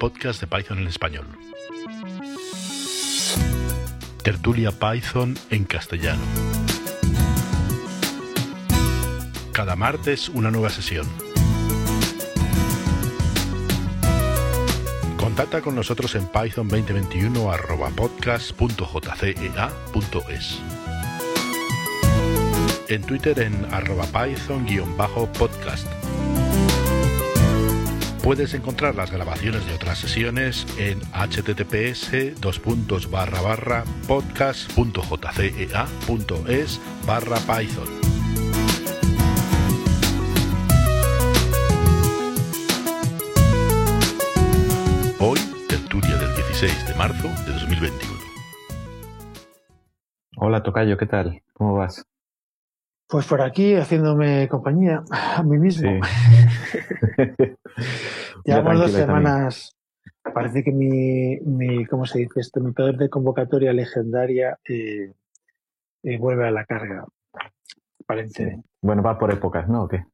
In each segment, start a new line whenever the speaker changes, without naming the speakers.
podcast de Python en español. Tertulia Python en castellano. Cada martes una nueva sesión. Contacta con nosotros en python 2021 podcast.jcea.es. En Twitter en arroba python-podcast. Puedes encontrar las grabaciones de otras sesiones en https podcast.jcea.es barra python. Hoy, tertulia del 16 de marzo de 2021.
Hola Tocayo, ¿qué tal? ¿Cómo vas?
Pues por aquí haciéndome compañía a mí mismo. Llevamos dos semanas. Parece que mi, mi, ¿cómo se dice esto? Mi poder de convocatoria legendaria eh, eh, vuelve a la carga. Parece.
Bueno, va por épocas, ¿no? ¿O qué?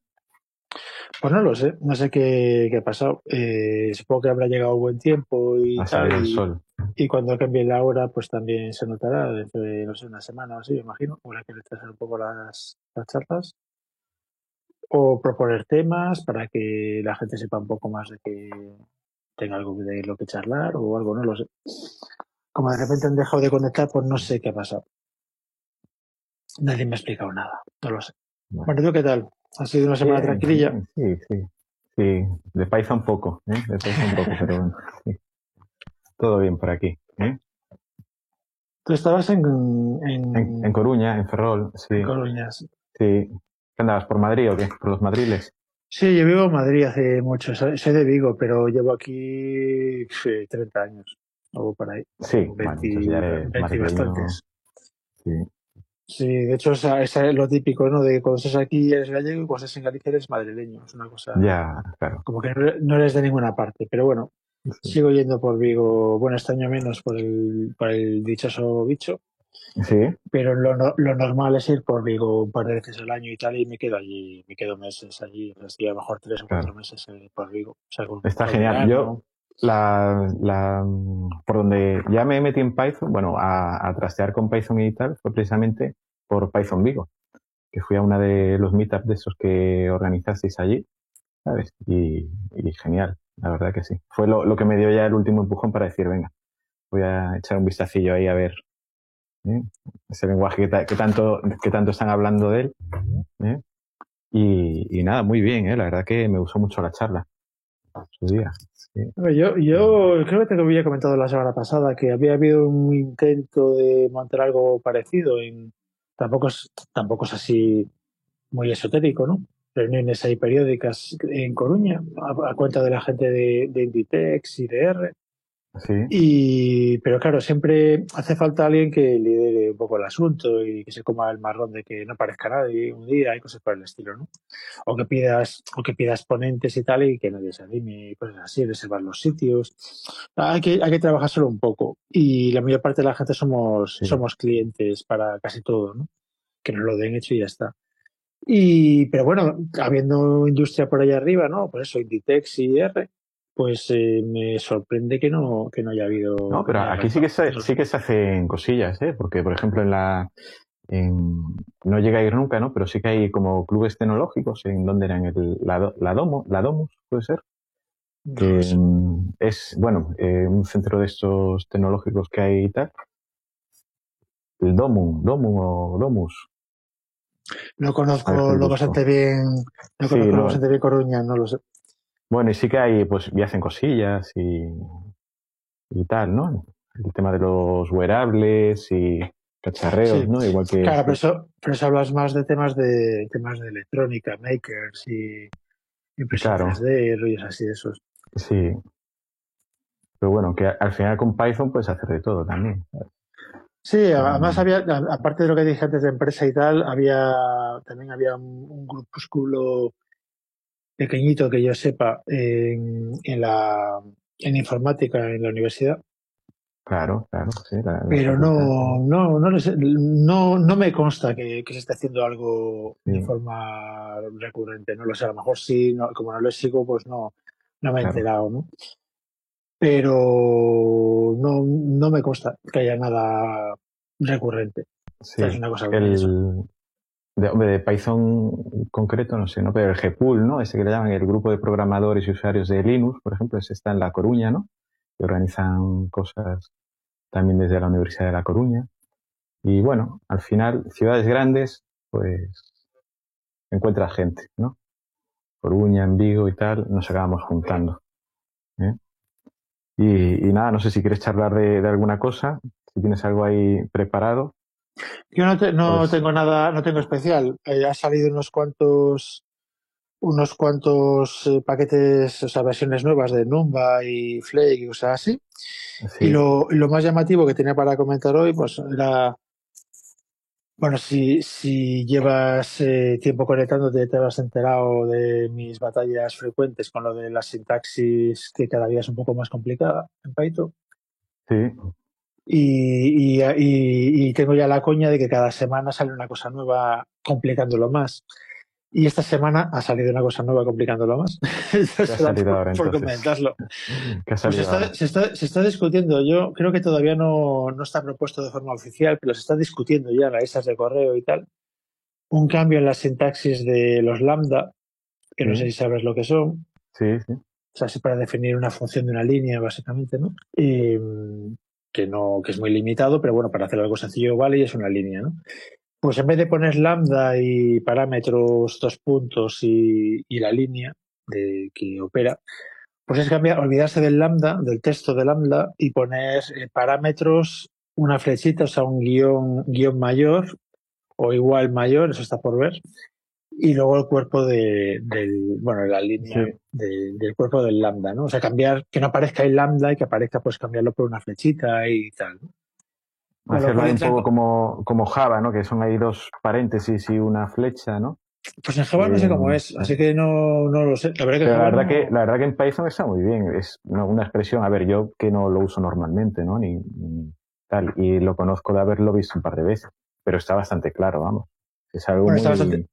Pues no lo sé, no sé qué, qué ha pasado. Eh, supongo que habrá llegado buen tiempo y
tal. El sol.
Y cuando cambie la hora, pues también se notará dentro de, no sé, una semana o así, me imagino. Habrá que retrasar un poco las, las charlas. O proponer temas para que la gente sepa un poco más de que tenga algo de lo que charlar o algo, no lo sé. Como de repente han dejado de conectar, pues no sé qué ha pasado. Nadie me ha explicado nada, no lo sé. Bueno, ¿tú qué tal? ¿Ha sido una semana tranquililla?
Sí, sí. Sí, de Python poco, ¿eh? De Python poco, pero bueno. Sí. Todo bien por aquí, ¿eh?
Tú estabas en... En,
En, en Coruña, en Ferrol, sí.
en Coruña, sí.
Sí. ¿Qué andabas, por Madrid o qué? ¿Por los madriles?
Sí, yo vivo en Madrid hace mucho, soy de Vigo, pero llevo aquí sí, 30 años, o por ahí.
Sí, bueno,
20,
entonces ya eres
20 y
madrileño.
bastantes.
Sí.
Sí, de hecho, sea, es lo típico, ¿no? De cuando estás aquí eres gallego y cuando estás en Galicia eres madrileño. Es una cosa
Ya, claro.
como que no- eres de ninguna parte. Pero bueno. Sigo yendo por Vigo, bueno, este año menos por el, por el dichoso bicho,
Sí,
pero lo, lo normal es ir por Vigo un par de veces al año y tal, y me quedo allí, me quedo meses allí, estoy a lo mejor tres o cuatro meses eh, por Vigo. O sea, con-
Está genial. Yo, la, la, por donde ya me metí en Python, bueno, a, a trastear con Python y tal, fue precisamente por Python Vigo, que fui a una de los meetups de esos que organizasteis allí, ¿sabes? Y, y genial, la verdad que sí. Fue lo, lo que me dio ya el último empujón para decir, venga, voy a echar un vistacillo ahí a ver ¿eh? ese lenguaje que, ta- que tanto, que tanto están hablando de él. ¿eh? Y, y nada, muy bien, ¿eh? la verdad que me gustó mucho la charla. Su día.
Yo, yo creo que te había comentado la semana pasada que había habido un intento de montar algo parecido. En, tampoco, es, tampoco es así muy esotérico, ¿no? Reuniones ahí periódicas en Coruña, a, a cuenta de la gente de, de Inditex y de R.
Sí,
Y, pero claro, siempre hace falta alguien que lidere un poco el asunto y que se coma el marrón de que no aparezca nadie un día y cosas por el estilo, ¿no? O que pidas, o que pidas ponentes y tal y que nadie se anime y cosas así, reservar los sitios. Hay que, hay que trabajar solo un poco. Y la mayor parte de la gente somos,
Sí.
somos clientes para casi todo, ¿no? Que nos lo den hecho y ya está. Y, pero bueno, habiendo industria por allá arriba, ¿no? Por eso, Inditex y R, pues eh, me sorprende que no, que no haya habido.
No, pero aquí sí que se, sí que se hacen cosillas, ¿eh? Porque, por ejemplo, en la... En, no llega a ir nunca, ¿no? Pero sí que hay como clubes tecnológicos, ¿en donde eran? El, la, la Domo, la Domus, puede ser. Que es, bueno, eh, un centro de estos tecnológicos que hay y tal. El Domu, Domu o Domus.
No conozco lo
busco.
bastante bien, no
Sí,
conozco lo bastante bien Coruña, no lo sé.
Bueno, y sí que hay, pues, y hacen cosillas y, y tal, ¿no? El tema de los wearables y cacharreos,
Sí.
¿no? Igual que...
Claro, pero eso, pero eso hablas más de temas de temas de electrónica, makers y impresiones
Claro.
3D, rollos así de esos.
Sí. Pero bueno, que al final con Python puedes hacer de todo también.
Sí, además
Mm.
había, aparte de lo que dije antes de empresa y tal, había también había un, un grupúsculo pequeñito que yo sepa en, en la en informática en la universidad,
Claro, claro, sí. la- la
pero no no no, no me consta que, que se esté haciendo algo de forma recurrente. No lo sé, a lo mejor sí, no- como no lo sigo, pues no no me he
Claro.
enterado, ¿no? Pero no, no me consta que haya nada recurrente.
Sí, es una cosa el, de, de, Python concreto, no sé, ¿no? Pero el GPool, ¿no? Ese que le llaman el grupo de programadores y usuarios de Linux, por ejemplo, ese está en La Coruña, ¿no? Que organizan cosas también desde la Universidad de La Coruña. Y bueno, al final, ciudades grandes, pues encuentra gente, ¿no? Coruña, en Vigo y tal, nos acabamos juntando. Y, nada, no sé si quieres charlar de, alguna cosa, si tienes algo ahí preparado.
Yo no, no pues tengo nada, no tengo especial. Eh, ha salido unos cuantos, unos cuantos eh, paquetes, o sea, versiones nuevas de Numba y Flake y cosas así. Y lo, lo más llamativo que tenía para comentar hoy, pues era bueno, si, si llevas eh, tiempo conectándote, te has enterado de mis batallas frecuentes con lo de la sintaxis, que cada día es un poco más complicada en Python.
Sí.
Y, y, y, tengo ya la coña de que cada semana sale una cosa nueva complicándolo más. Y esta semana ha salido una cosa nueva complicándolo más. por, comentarlo. Pues se, está, se, está, se, está, discutiendo. Yo creo que todavía no, no, está propuesto de forma oficial, pero se está discutiendo ya en las listas de correo y tal. Un cambio en la sintaxis de los lambda, que no sé si sabes lo que son.
Sí, sí.
O sea, es para definir una función de una línea, básicamente, ¿no? Y, que no, que es muy limitado, pero bueno, para hacer algo sencillo vale y es una línea, ¿no? Pues en vez de poner lambda y parámetros, dos puntos y, la línea de que opera, pues es cambiar, olvidarse del lambda, del texto de lambda y poner eh, parámetros, una flechita, o sea, un guion, guion mayor o igual mayor, eso está por ver, y luego el cuerpo de, del, bueno, la línea del cuerpo del lambda, ¿no? O sea, cambiar, que no aparezca el lambda y que aparezca, pues cambiarlo por una flechita y tal, ¿no?
Hacerlo un poco como, como Java, ¿no? Que son ahí dos paréntesis y una flecha, ¿no?
Pues en Java no sé cómo es, eh, así que no, no lo sé.
La verdad, que, la, verdad que, la verdad que en Python está muy bien. Es una, expresión, a ver, yo que no lo uso normalmente, ¿no? Ni, tal. Y lo conozco de haberlo visto un par de veces. Pero está bastante claro, vamos. Es algo muy...
Está bastante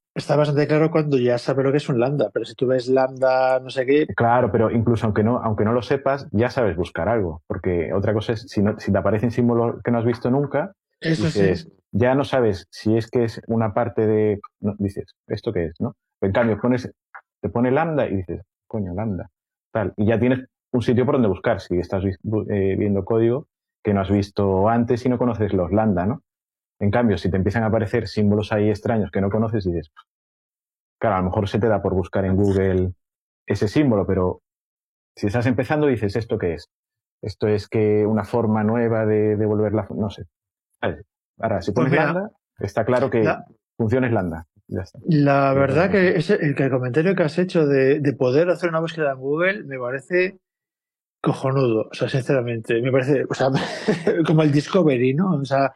claro cuando ya sabes lo que es un lambda, pero si tú ves lambda, no sé qué.
Claro, pero incluso aunque no, aunque no lo sepas, ya sabes buscar algo. Porque otra cosa es, si, no, si te aparecen símbolos que no has visto nunca,
Eso
dices, ya no sabes si es que es una parte de. dices, ¿esto qué es? ¿no? en cambio, pones, te pone lambda y dices, coño, lambda. Tal. Y ya tienes un sitio por donde buscar si estás eh, viendo código que no has visto antes y no conoces los lambda, ¿no? En cambio, si te empiezan a aparecer símbolos ahí extraños que no conoces, dices, claro, a lo mejor se te da por buscar en Google ese símbolo, pero si estás empezando dices, ¿esto qué es? Esto es que una forma nueva de devolver la... No sé. Ahora, si pones pues lambda, está claro que funciona es lambda.
La verdad que ese, el, que el comentario que has hecho de, de, poder hacer una búsqueda en Google me parece cojonudo, o sea, sinceramente, me parece, o sea, como el Discovery, ¿no? O sea,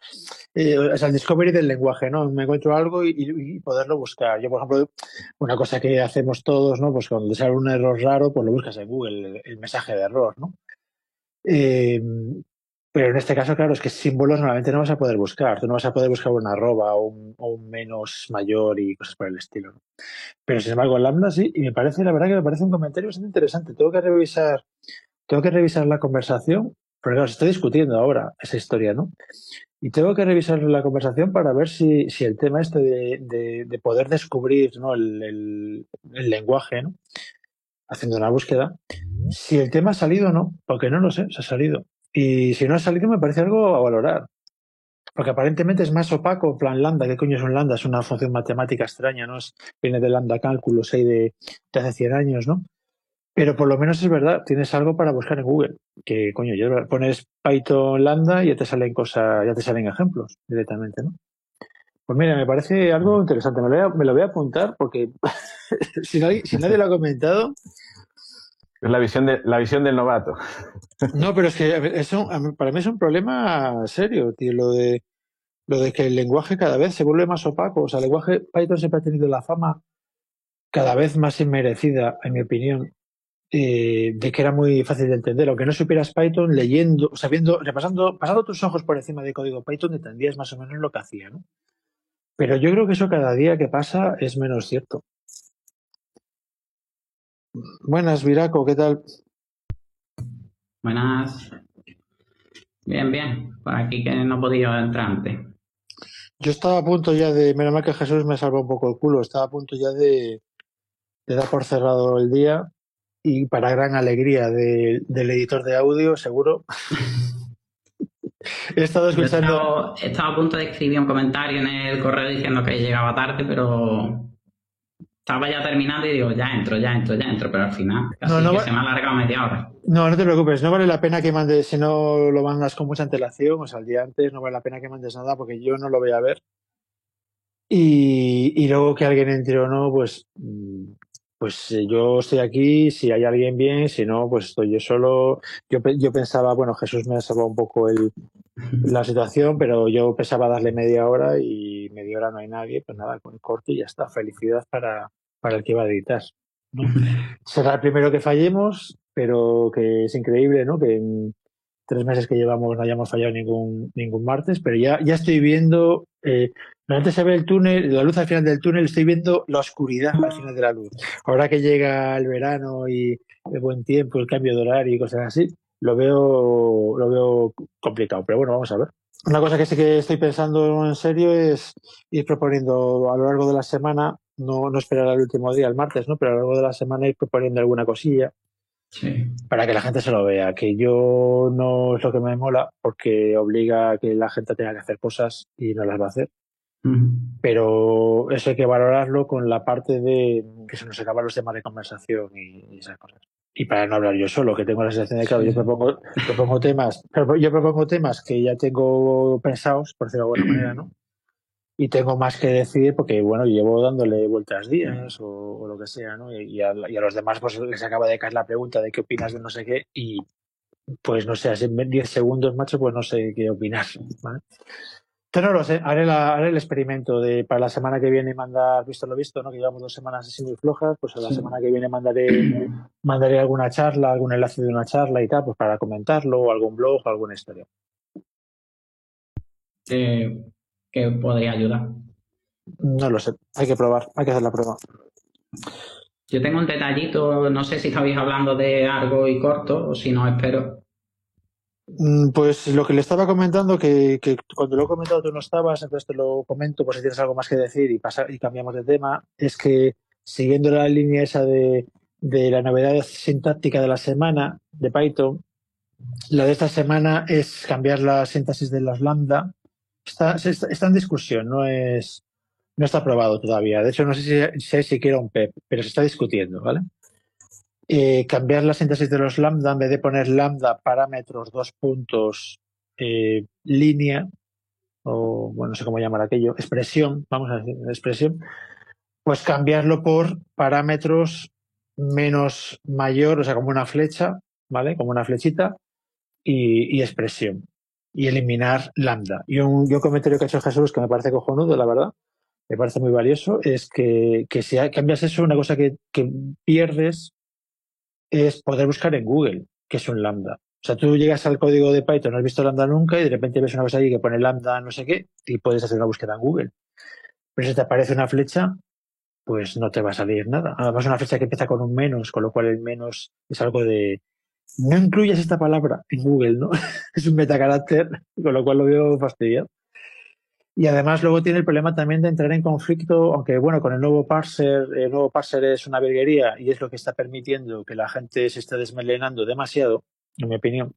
eh, o sea, el Discovery del lenguaje, ¿no? Me encuentro algo y, poderlo buscar. Yo, por ejemplo, una cosa que hacemos todos, ¿no? Pues cuando sale un error raro, pues lo buscas en Google, el, mensaje de error, ¿no? Eh, pero en este caso, claro, es que símbolos normalmente no vas a poder buscar. Tú no vas a poder buscar una arroba o un, menos mayor y cosas por el estilo. ¿no? Pero sin embargo, Lambda sí, y me parece, la verdad que me parece un comentario bastante interesante. Tengo que revisar tengo que revisar la conversación, porque claro, se está discutiendo ahora esa historia, ¿no? Y tengo que revisar la conversación para ver si, si el tema este de, de, poder descubrir ¿no? el, el, el, lenguaje, ¿no? Haciendo una búsqueda, si el tema ha salido o no, porque no lo sé, se ha salido. Y si no ha salido, me parece algo a valorar. Porque aparentemente es más opaco, en plan lambda, ¿qué coño es un lambda? Es una función matemática extraña, ¿no? Es, viene de lambda cálculos ahí de, de hace 100 años, ¿no? Pero por lo menos es verdad, tienes algo para buscar en Google. Que coño, ya pones Python Lambda y ya te salen cosas, ya te salen ejemplos directamente, ¿no? Pues mira, me parece algo interesante. Me lo voy a, me lo voy a apuntar porque si, nadie, si nadie lo ha comentado.
Es la visión, de, la visión del novato.
No, pero es que eso, para mí es un problema serio, tío, lo de, lo de que el lenguaje cada vez se vuelve más opaco. O sea, el lenguaje Python siempre ha tenido la fama cada vez más inmerecida, en mi opinión, eh, de que era muy fácil de entender. Aunque no supieras Python, leyendo, sabiendo, repasando, pasando tus ojos por encima de código Python, entendías más o menos lo que hacía, ¿no? Pero yo creo que eso cada día que pasa es menos cierto. Buenas, Viraco, ¿qué tal?
Buenas. Bien, bien. Por aquí que no he podido entrar antes.
Yo estaba a punto ya de, menos mal que Jesús me salvó un poco el culo, estaba a punto ya de, de dar por cerrado el día y para gran alegría de- del editor de audio, seguro. He estado escuchando.
estaba, estaba a punto de escribir un comentario en el correo diciendo que llegaba tarde, pero estaba ya terminando y digo, ya entro, ya entro, ya entro, pero al final casi
No, no
que
va-
se me ha alargado media hora.
No, no te preocupes, no vale la pena que mandes, si no lo mandas con mucha antelación, o sea, el día antes, no vale la pena que mandes nada porque yo no lo voy a ver. Y, y luego que alguien entre o no, pues, mm, pues eh, yo estoy aquí, si hay alguien bien, si no, pues estoy yo solo. Yo, yo pensaba, bueno, Jesús me ha salvado un poco el, la situación, pero yo pensaba darle media hora y media hora no hay nadie, pues nada, con el corte y ya está. Felicidad para, para el que va a editar. ¿no? Será el primero que fallemos, pero que es increíble, ¿no? Que en tres meses que llevamos no hayamos fallado ningún, ningún martes, pero ya, ya estoy viendo, eh, antes se ve el túnel, la luz al final del túnel, estoy viendo la oscuridad al final de la luz. Ahora que llega el verano y el buen tiempo, el cambio de horario y cosas así, lo veo, lo veo complicado, pero bueno, vamos a ver. Una cosa que sí que estoy pensando en serio es ir proponiendo a lo largo de la semana, no, no esperar al último día, el martes, ¿no? Pero a lo largo de la semana ir proponiendo alguna cosilla
Sí.
para que la gente se lo vea, que yo no es lo que me mola porque obliga a que la gente tenga que hacer cosas y no las va a hacer, pero eso hay que valorarlo con la parte de que se nos acaban los temas de conversación y, y esas cosas. Y para no hablar yo solo, que tengo la sensación de que claro, yo propongo, propongo temas, pero yo propongo temas que ya tengo pensados, por decirlo de alguna manera, ¿no? Y tengo más que decir porque, bueno, llevo dándole vueltas días o, o lo que sea, ¿no? Y, y a, y a los demás pues les acaba de caer la pregunta de qué opinas de no sé qué y pues no sé, hace 10 segundos, macho, pues no sé qué opinar, ¿vale? Entonces no lo sé, haré, la, haré el experimento de para la semana que viene mandar, visto lo visto, ¿no? Que llevamos dos semanas así muy flojas, pues a la
Sí.
semana que viene mandaré, mandaré alguna charla, algún enlace de una charla y tal, pues para comentarlo, o algún blog, o alguna historia.
Que, que podría ayudar.
No lo sé, hay que probar, hay que hacer la prueba.
Yo tengo un detallito, no sé si estabais hablando de algo y corto, o si no, espero.
Mm, Pues lo que le estaba comentando, que, que cuando lo he comentado tú no estabas, entonces te lo comento por si tienes algo más que decir y, pasa, y cambiamos de tema, es que siguiendo la línea esa de, de la novedad sintáctica de la semana de Python, la de esta semana es cambiar la síntesis de los lambda. Está, está, en discusión, no es no está aprobado todavía. De hecho, no sé si, si un PEP, pero se está discutiendo, ¿vale? Eh, cambiar la síntesis de los lambda en vez de poner lambda parámetros dos puntos eh, línea o bueno no sé cómo llamar aquello expresión vamos a decir expresión pues cambiarlo por parámetros menos mayor o sea como una flecha vale como una flechita y expresión y eliminar lambda y un, un comentario que ha hecho Jesús que me parece cojonudo la verdad me parece muy valioso es que, que si cambias eso una cosa que, que pierdes es poder buscar en Google, que es un lambda. O sea, tú llegas al código de Python, no has visto lambda nunca y de repente ves una cosa ahí que pone lambda no sé qué y puedes hacer una búsqueda en Google. Pero si te aparece una flecha, pues no te va a salir nada. Además, una flecha que empieza con un menos, con lo cual el menos es algo de... No incluyas esta palabra en Google, ¿no? es un metacarácter, con lo cual lo veo fastidiado. Y además luego tiene el problema también de entrar en conflicto, aunque bueno, con el nuevo parser, el nuevo parser es una virguería y es lo que está permitiendo que la gente se esté desmelenando demasiado, en mi opinión.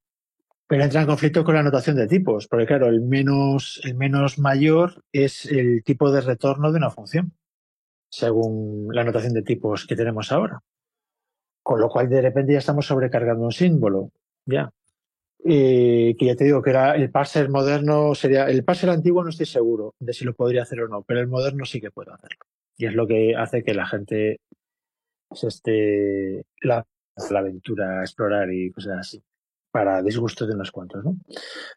Pero entra en conflicto con la anotación de tipos, porque claro, el menos, el menos mayor es el tipo de retorno de una función, según la anotación de tipos que tenemos ahora. Con lo cual de repente ya estamos sobrecargando un símbolo, ya. Eh, que ya te digo que era el parser moderno sería el parser antiguo no estoy seguro de si lo podría hacer o no pero el moderno sí que puedo hacerlo y es lo que hace que la gente se esté la, la aventura a explorar y cosas así para disgusto de unos cuantos ¿no?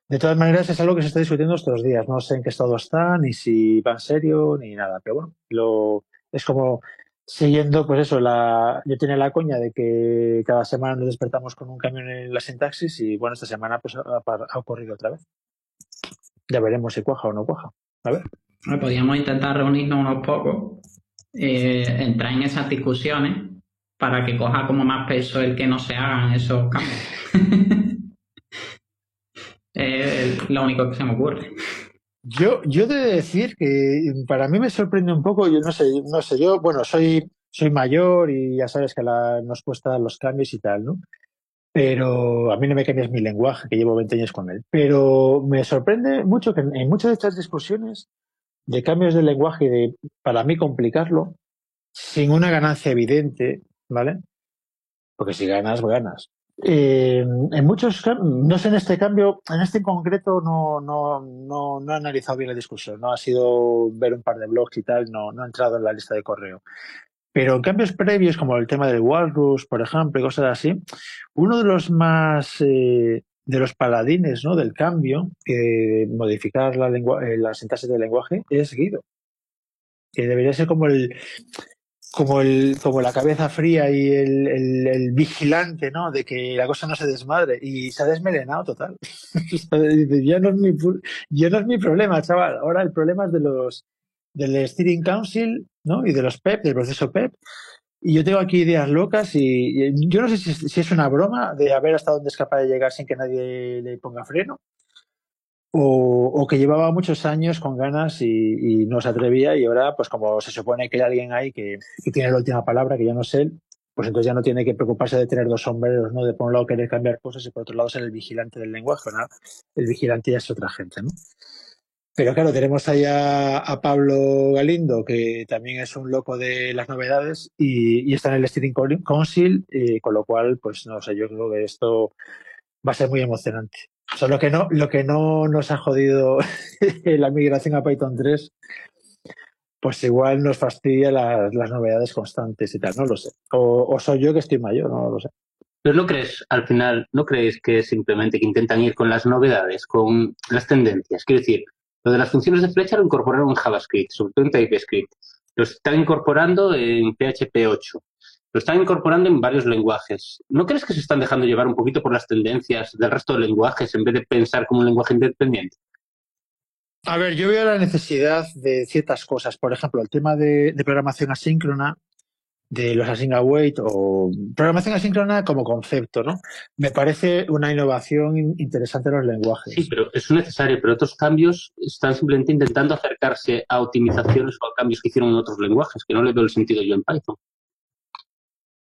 de todas maneras es algo que se está discutiendo estos días no sé en qué estado está ni si va en serio ni nada pero bueno lo es como siguiendo, pues eso, la, yo tenía la coña de que cada semana nos despertamos con un cambio en la sintaxis y bueno, esta semana pues ha, ocurrido otra vez. Ya veremos si cuaja o no cuaja. A ver.
Bueno, podríamos intentar reunirnos unos pocos, eh, entrar en esas discusiones para que coja como más peso el que no se hagan esos cambios. lo único que se me ocurre.
Yo, yo de decir que para mí me sorprende un poco, yo no sé, no sé, yo, bueno, soy, soy mayor y ya sabes que la, nos cuesta los cambios y tal, ¿no? Pero a mí no me cambias mi lenguaje, que llevo 20 años con él. Pero me sorprende mucho que en, en muchas de estas discusiones de cambios de lenguaje y de, para mí, complicarlo, sin una ganancia evidente, ¿vale? Porque si ganas, ganas. Eh, en muchos, no sé en este cambio, en este en concreto no, no, no, no he analizado bien la discusión, no ha sido ver un par de blogs y tal, no, no he entrado en la lista de correo. Pero en cambios previos, como el tema del Walrus, por ejemplo, y cosas así, uno de los más, eh, de los paladines, ¿no? Del cambio, eh, modificar la lengua, eh, la sintaxis del lenguaje, es Guido. Que debería ser como el, como el, como la cabeza fría y el, el, vigilante, ¿no? De que la cosa no se desmadre. Y se ha desmelenado total. ya, no es mi, ya no es mi problema, chaval. Ahora el problema es de los, del Steering Council, ¿no? Y de los PEP, del proceso PEP. Y yo tengo aquí ideas locas y, yo no sé si, si, es una broma de a ver hasta dónde es capaz de llegar sin que nadie le ponga freno o, que llevaba muchos años con ganas y, no se atrevía y ahora, pues como se supone que hay alguien ahí que, tiene la última palabra, que ya no sé, pues entonces ya no tiene que preocuparse de tener dos sombreros, ¿no? De por un lado querer cambiar cosas y por otro lado ser el vigilante del lenguaje, ¿no? El vigilante ya es otra gente, ¿no? Pero claro, tenemos ahí a, Pablo Galindo, que también es un loco de las novedades y, está en el Steering Council, y con lo cual, pues no sé, yo creo que esto va a ser muy emocionante. O lo que no, lo que no nos ha jodido la migración a Python 3, pues igual nos fastidia las, las novedades constantes y tal, no lo sé. O, o, soy yo que estoy mayor, no lo sé.
Pero no crees, al final, no crees que simplemente que intentan ir con las novedades, con las tendencias. Quiero decir, lo de las funciones de flecha lo incorporaron en JavaScript, sobre todo en TypeScript. Lo están incorporando en PHP 8 lo están incorporando en varios lenguajes. ¿No crees que se están dejando llevar un poquito por las tendencias del resto de lenguajes en vez de pensar como un lenguaje independiente?
A ver, yo veo la necesidad de ciertas cosas. Por ejemplo, el tema de, de programación asíncrona, de los async await o programación asíncrona como concepto, ¿no? Me parece una innovación interesante en los lenguajes.
Sí, pero es necesario, pero otros cambios están simplemente intentando acercarse a optimizaciones o a cambios que hicieron en otros lenguajes, que no le veo el sentido yo en Python.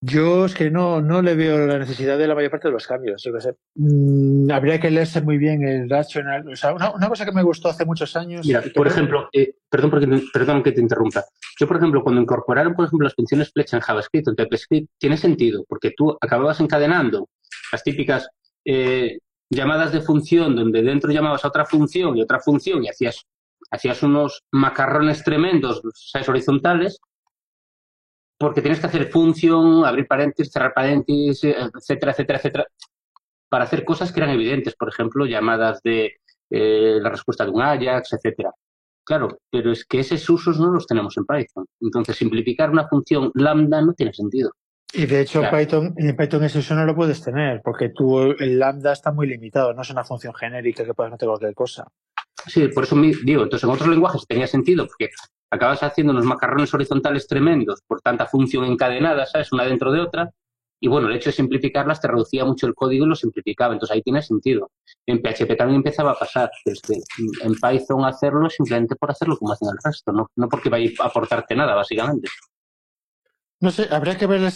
Yo es que no, no le veo la necesidad de la mayor parte de los cambios. Yo que sé. Mm, habría que leerse muy bien el Rational. O sea, una, una, cosa que me gustó hace muchos años.
Mira, por ejemplo, eh, perdón, porque, perdón que te interrumpa. Yo, por ejemplo, cuando incorporaron, por ejemplo, las funciones flecha en JavaScript en TypeScript, tiene sentido, porque tú acababas encadenando las típicas eh, llamadas de función, donde dentro llamabas a otra función y otra función y hacías, hacías unos macarrones tremendos, ¿sabes? horizontales, porque tienes que hacer función, abrir paréntesis, cerrar paréntesis, etcétera, etcétera, etcétera, para hacer cosas que eran evidentes, por ejemplo, llamadas de eh, la respuesta de un Ajax, etcétera. Claro, pero es que esos usos no los tenemos en Python. Entonces, simplificar una función lambda no tiene sentido.
Y de hecho, claro. Python, en Python ese uso no lo puedes tener, porque tú, el lambda está muy limitado, no es una función genérica que puedas meter cualquier cosa.
Sí, por eso me digo, entonces en otros lenguajes tenía sentido, porque acabas haciendo unos macarrones horizontales tremendos por tanta función encadenada, ¿sabes? Una dentro de otra. Y bueno, el hecho de simplificarlas te reducía mucho el código y lo simplificaba. Entonces ahí tiene sentido. En PHP también empezaba a pasar. Desde en Python hacerlo simplemente por hacerlo como hacen el resto, no, no porque vaya a aportarte nada, básicamente.
No sé, habría que verlo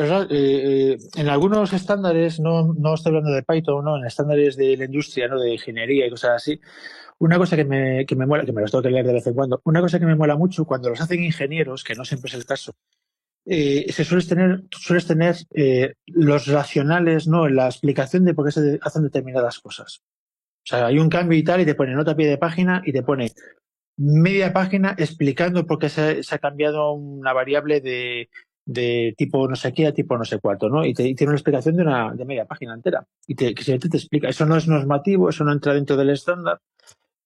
eh, eh, en algunos estándares, no, no estoy hablando de Python, no, en estándares de la industria, no de ingeniería y cosas así. Una cosa que me, que me mola, que me los tengo que leer de vez en cuando, una cosa que me mola mucho cuando los hacen ingenieros, que no siempre es el caso, eh, se sueles tener, sueles tener eh, los racionales, ¿no? La explicación de por qué se hacen determinadas cosas. O sea, hay un cambio y tal, y te pone nota a pie de página y te pone media página explicando por qué se, ha cambiado una variable de, de tipo no sé qué a tipo no sé cuánto, ¿no? Y, te, tiene una explicación de una de media página entera. Y te, que te explica. Eso no es normativo, eso no entra dentro del estándar,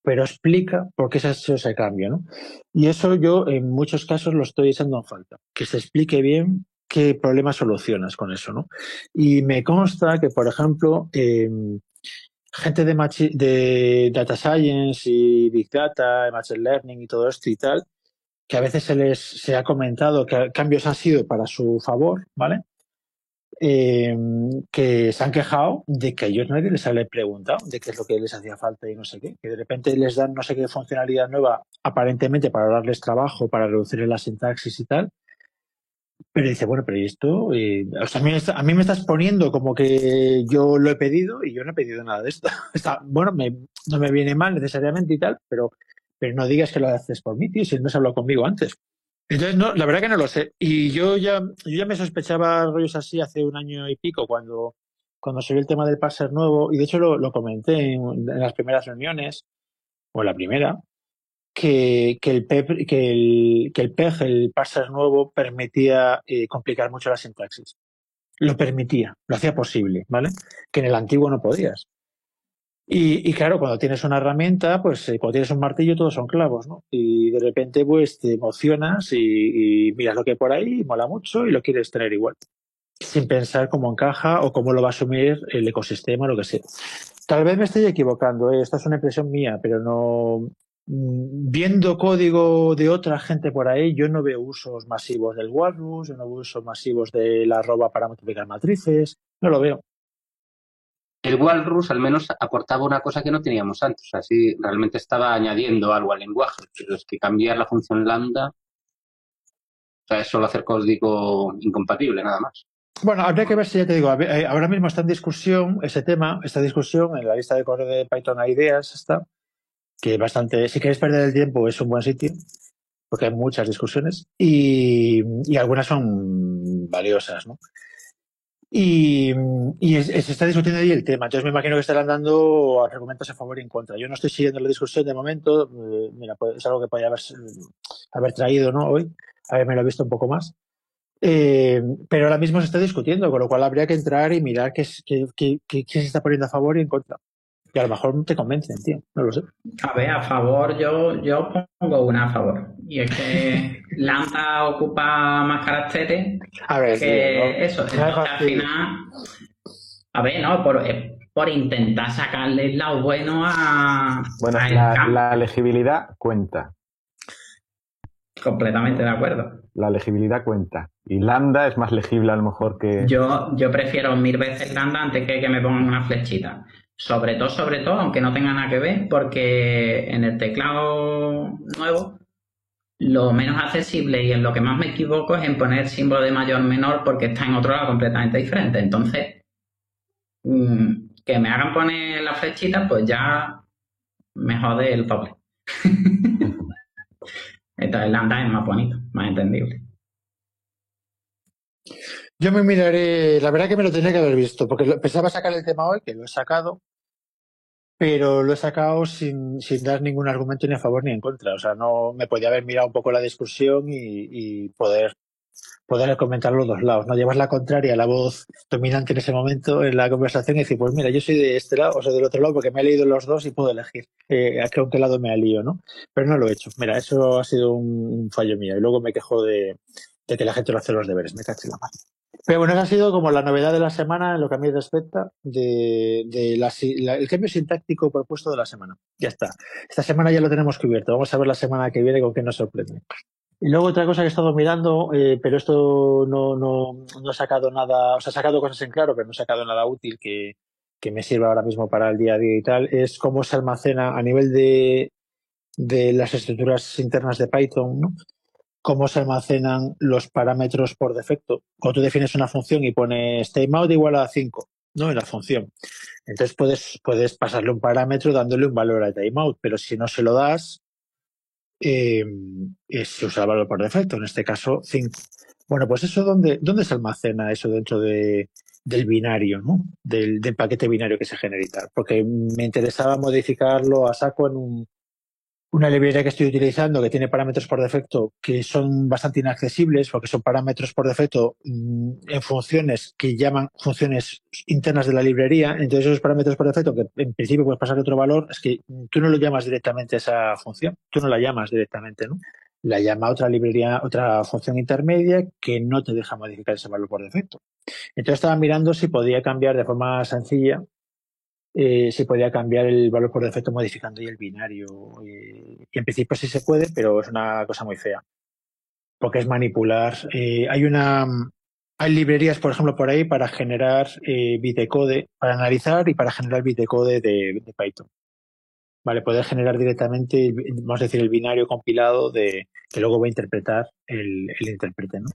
pero explica por qué se ha hecho ese cambio, ¿no? Y eso yo en muchos casos lo estoy echando en falta. Que se explique bien qué problemas solucionas con eso, ¿no? Y me consta que, por ejemplo, eh, gente de, de data science y big data, machine learning y todo esto y tal, que a veces se les se ha comentado que cambios han sido para su favor, ¿vale? eh, que se han quejado de que a ellos nadie les había preguntado de qué es lo que les hacía falta y no sé qué. Que de repente les dan no sé qué funcionalidad nueva, aparentemente para darles trabajo, para reducir la sintaxis y tal. Pero dice, bueno, pero esto? Eh, o sea, a mí, a mí, me estás poniendo como que yo lo he pedido y yo no he pedido nada de esto. Está, bueno, me, no me viene mal necesariamente y tal, pero, pero no digas que lo haces por mí, tío, si no has hablado conmigo antes. Entonces, no, la verdad que no lo sé. Y yo ya, yo ya me sospechaba rollos así hace un año y pico cuando, cuando vio el tema del parser nuevo, y de hecho lo, lo comenté en, las primeras reuniones, o la primera, que, que, el PEP, que, el, que el PEG, el parser nuevo, permitía eh, complicar mucho la sintaxis. Lo permitía, lo hacía posible, ¿vale? Que en el antiguo no podías. Y, y, claro, cuando tienes una herramienta, pues eh, cuando tienes un martillo todos son clavos, ¿no? Y de repente pues te emocionas y, y, miras lo que hay por ahí, mola mucho y lo quieres tener igual, sin pensar cómo encaja o cómo lo va a asumir el ecosistema o lo que sea. Tal vez me estoy equivocando, ¿eh? esta es una impresión mía, pero no... Mm, viendo código de otra gente por ahí, yo no veo usos masivos del Walrus, yo no veo usos masivos de la arroba para multiplicar matrices, no lo veo
el Walrus al menos aportaba una cosa que no teníamos antes. Así realmente estaba añadiendo algo al lenguaje. Pero es que cambiar la función lambda, o sea, es solo hacer código incompatible, nada más.
Bueno, habría que ver si ya te digo, eh, ahora mismo está en discusión ese tema, esta discusión en la lista de correo de Python hay ideas está, que bastante, si queréis perder el tiempo es un buen sitio, porque hay muchas discusiones y, y algunas son valiosas, ¿no? Y, y es, se está discutiendo ahí el tema. Entonces me imagino que estarán dando argumentos a favor y en contra. Yo no estoy siguiendo la discusión de momento. Eh, mira, pues es algo que podría haber, haber traído ¿no? hoy, haberme lo visto un poco más. Eh, pero ahora mismo se está discutiendo, con lo cual habría que entrar y mirar qué, qué, qué, qué se está poniendo a favor y en contra. Y a lo mejor te convencen, tío. No lo sé.
A ver, a favor, yo, yo pongo una a favor. Y es que Lambda ocupa más caracteres
a ver,
que eso. Entonces, al final, a ver, no, por, eh, por intentar sacarle el lado bueno a.
Bueno, la, la legibilidad cuenta.
Completamente de acuerdo.
La legibilidad cuenta. Y lambda es más legible a lo mejor que.
Yo, yo prefiero mil veces lambda antes que que me pongan una flechita. Sobre todo, sobre todo, aunque no tenga nada que ver, porque en el teclado nuevo lo menos accesible y en lo que más me equivoco es en poner símbolo de mayor menor porque está en otro lado completamente diferente. Entonces, mm, que me hagan poner la flechita, pues ya me jode el doble. Entonces, el lambda es más bonito, más entendible.
Yo me miraré, la verdad que me lo tenía que haber visto, porque pensaba sacar el tema hoy, que lo he sacado, pero lo he sacado sin, sin dar ningún argumento ni a favor ni en contra. O sea, no me podía haber mirado un poco la discusión y, poder, poder comentar los dos lados. No llevas la contraria, la voz dominante en ese momento en la conversación y decir, pues mira, yo soy de este lado o soy del otro lado porque me he leído los dos y puedo elegir eh, a qué lado me alío, ¿no? Pero no lo he hecho. Mira, eso ha sido un, fallo mío. Y luego me quejo de, de que la gente no hace los deberes. Me caché la mano. Pero bueno, esa ha sido como la novedad de la semana en lo que a mí respecta de, de el cambio sintáctico propuesto de la semana. Ya está. Esta semana ya lo tenemos cubierto. Vamos a ver la semana que viene con qué nos sorprende. Y luego otra cosa que he estado mirando, eh, pero esto no, no, no he sacado nada, o sea, he sacado cosas en claro, pero no he sacado nada útil que, que me sirva ahora mismo para el día a día y tal, es cómo se almacena a nivel de, de las estructuras internas de Python, ¿no? Cómo se almacenan los parámetros por defecto. Cuando tú defines una función y pones timeout igual a 5, ¿no? En la función. Entonces puedes, puedes pasarle un parámetro dándole un valor a timeout, pero si no se lo das, eh, se usa el valor por defecto, en este caso 5. Bueno, pues eso, ¿dónde, ¿dónde se almacena eso dentro de, del binario, ¿no? Del, paquete binario que se genera? Porque me interesaba modificarlo a saco en un, una librería que estoy utilizando que tiene parámetros por defecto que son bastante inaccesibles porque son parámetros por defecto mm, en funciones que llaman funciones internas de la librería. Entonces esos parámetros por defecto que en principio puedes pasar otro valor es que tú no lo llamas directamente a esa función, tú no la llamas directamente, ¿no? La llama otra librería, otra función intermedia que no te deja modificar ese valor por defecto. Entonces estaba mirando si podía cambiar de forma sencilla eh, se podía cambiar el valor por defecto modificando y el binario. Y, y, en principio sí se puede, pero es una cosa muy fea. Porque es manipular. Eh, hay una hay librerías, por ejemplo, por ahí para generar eh, bitcode, para analizar y para generar bitcode de, de Python. Vale, poder generar directamente, vamos a decir, el binario compilado de que luego va a interpretar el, el intérprete, ¿no?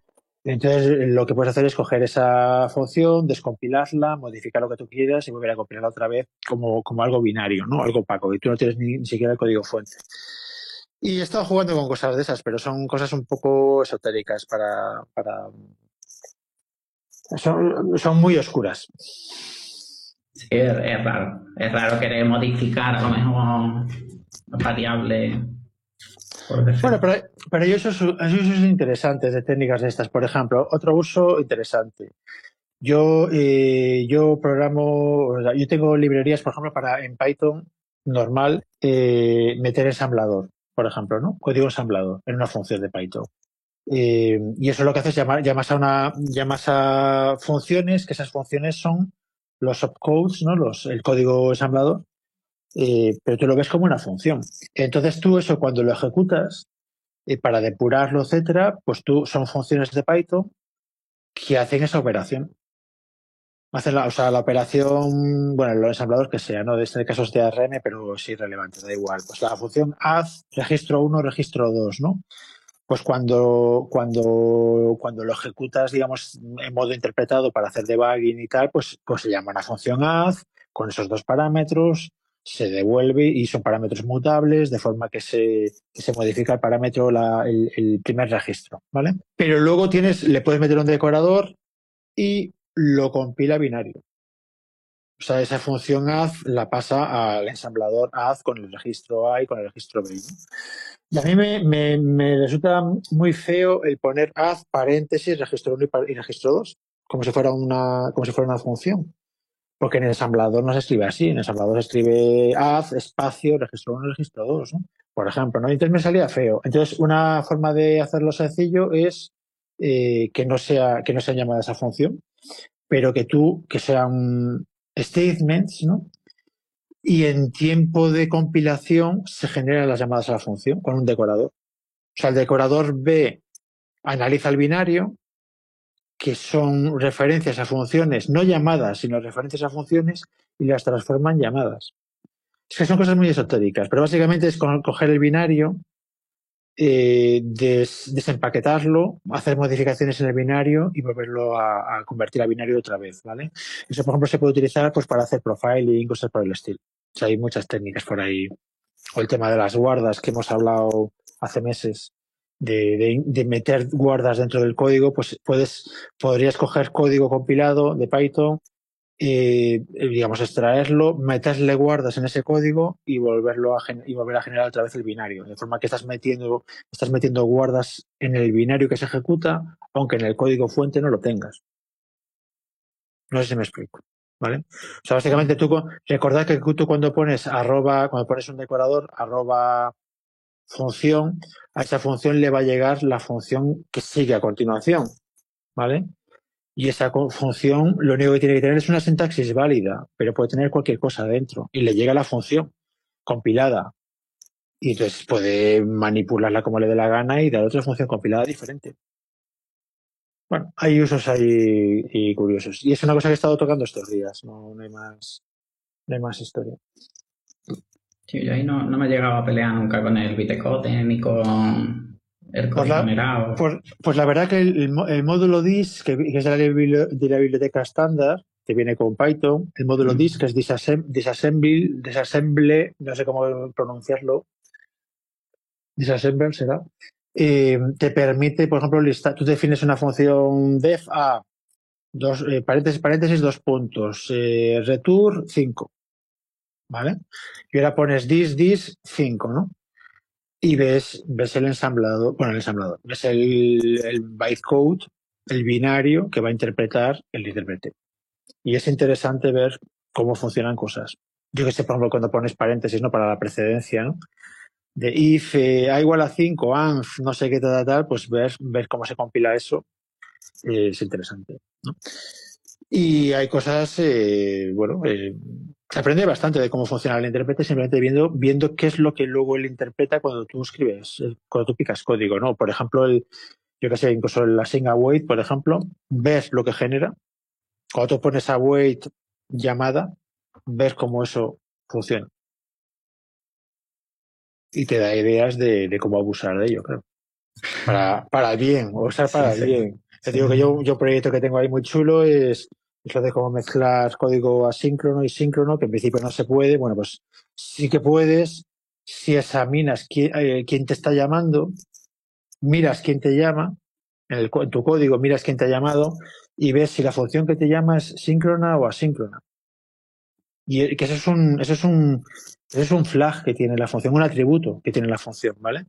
Entonces, lo que puedes hacer es coger esa función, descompilarla, modificar lo que tú quieras y volver a compilarla otra vez como, como algo binario, ¿no? Algo opaco, y tú no tienes ni, ni siquiera el código fuente. Y he estado jugando con cosas de esas, pero son cosas un poco esotéricas para, para son, son muy oscuras.
Sí, es, raro. Es raro querer modificar a lo mejor variable.
Bueno, pero, pero hay usos, interesantes de técnicas de estas. Por ejemplo, otro uso interesante. Yo, eh, yo programo, yo tengo librerías, por ejemplo, para en Python normal eh, meter ensamblador, por ejemplo, ¿no? Código ensamblador en una función de Python. Eh, y eso lo que hace es llamas a una, llamas a funciones, que esas funciones son los opcodes, ¿no? Los, el código ensamblador, eh, pero tú lo ves como una función. Entonces tú eso cuando lo ejecutas, eh, para depurarlo, etcétera, pues tú son funciones de Python que hacen esa operación. Hacen la, o sea, la operación, bueno, los ensambladores que sea, ¿no? De este caso es de ARM, pero es irrelevante, da igual. Pues la función add registro 1, registro 2, ¿no? Pues cuando, cuando, cuando lo ejecutas, digamos, en modo interpretado para hacer debugging y tal, pues, pues se llama una función add con esos dos parámetros, se devuelve y son parámetros mutables, de forma que se, se modifica el parámetro, el, primer registro, ¿vale? Pero luego tienes, le puedes meter un decorador y lo compila binario. O sea, esa función add la pasa al ensamblador add con el registro A y con el registro B. Y a mí me, me, me, resulta muy feo el poner add paréntesis registro 1 y, y registro 2, como si fuera una, como si fuera una función. Porque en el ensamblador no se escribe así, en el ensamblador se escribe add, espacio, registro 1, registro 2, ¿no? Por ejemplo, ¿no? Entonces me salía feo. Entonces, una forma de hacerlo sencillo es eh, que no sea, que no sea llamada esa función, pero que tú, que sean statements, ¿no? Y en tiempo de compilación se generan las llamadas a la función con un decorador. O sea, el decorador ve, analiza el binario, que son referencias a funciones, no llamadas, sino referencias a funciones, y las transforma en llamadas. Es que son cosas muy esotéricas, pero básicamente es coger el binario, eh, des, desempaquetarlo, hacer modificaciones en el binario y volverlo a, a, convertir a binario otra vez, ¿vale? Eso, por ejemplo, se puede utilizar pues para hacer profiling, cosas por el estilo. O sea, hay muchas técnicas por ahí. O el tema de las guardas que hemos hablado hace meses. De, de, meter guardas dentro del código, pues puedes, podrías coger código compilado de Python, eh, digamos, extraerlo, meterle guardas en ese código y volverlo a y volver a generar otra vez el binario. De forma que estás metiendo, estás metiendo guardas en el binario que se ejecuta, aunque en el código fuente no lo tengas. No sé si me explico. ¿Vale? O sea, básicamente tú, recordad que tú cuando pones arroba, cuando pones un decorador, arroba función, a esa función le va a llegar la función que sigue a continuación, ¿vale? Y esa función lo único que tiene que tener es una sintaxis válida, pero puede tener cualquier cosa dentro. Y le llega la función compilada. Y entonces puede manipularla como le dé la gana y dar otra función compilada diferente. Bueno, hay usos ahí y curiosos. Y es una cosa que he estado tocando estos días, no, no hay más, no hay más historia.
Sí, yo ahí no, no me he llegado a pelear nunca con el bitecode ni con el
pues la. Pues, pues, la verdad que el, el módulo DIS, que, que, es de la, de la biblioteca estándar, que viene con Python, el módulo mm. DIS, que es disassemble, disassemble, disassemble, no sé cómo pronunciarlo, disassemble será, eh, te permite, por ejemplo, listar, tú defines una función def a dos, eh, paréntesis, paréntesis, dos puntos, eh, return 5, ¿vale? Y ahora pones dis, dis, 5, ¿no? Y ves, ves el ensamblador, bueno, el ensamblador, ves el, el bytecode, el binario que va a interpretar el intérprete. Y es interesante ver cómo funcionan cosas. Yo que sé, por ejemplo, cuando pones paréntesis, ¿no? Para la precedencia, de if eh, a igual a 5, anf, no sé qué tal, tal, pues ver, ver cómo se compila eso eh, es interesante. Y hay cosas, eh, bueno, eh, se aprende bastante de cómo funciona el intérprete simplemente viendo, viendo qué es lo que luego él interpreta cuando tú escribes, cuando tú picas código, ¿no? Por ejemplo, el, yo que sé, incluso la Sync Await, por ejemplo, ves lo que genera. Cuando tú pones await llamada, ves cómo eso funciona. Y te da ideas de, de cómo abusar de ello, creo. Para, para bien, o sea, para el bien. Te digo que yo, yo un proyecto que tengo ahí muy chulo es, es lo de cómo mezclar código asíncrono y síncrono, que en principio no se puede. Bueno, pues sí que puedes si examinas quién, eh, quién te está llamando, miras quién te llama, en, tu código miras quién te ha llamado y ves si la función que te llama es síncrona o asíncrona. Y que eso es un, eso es un, eso es un flag que tiene la función, un atributo que tiene la función, ¿vale?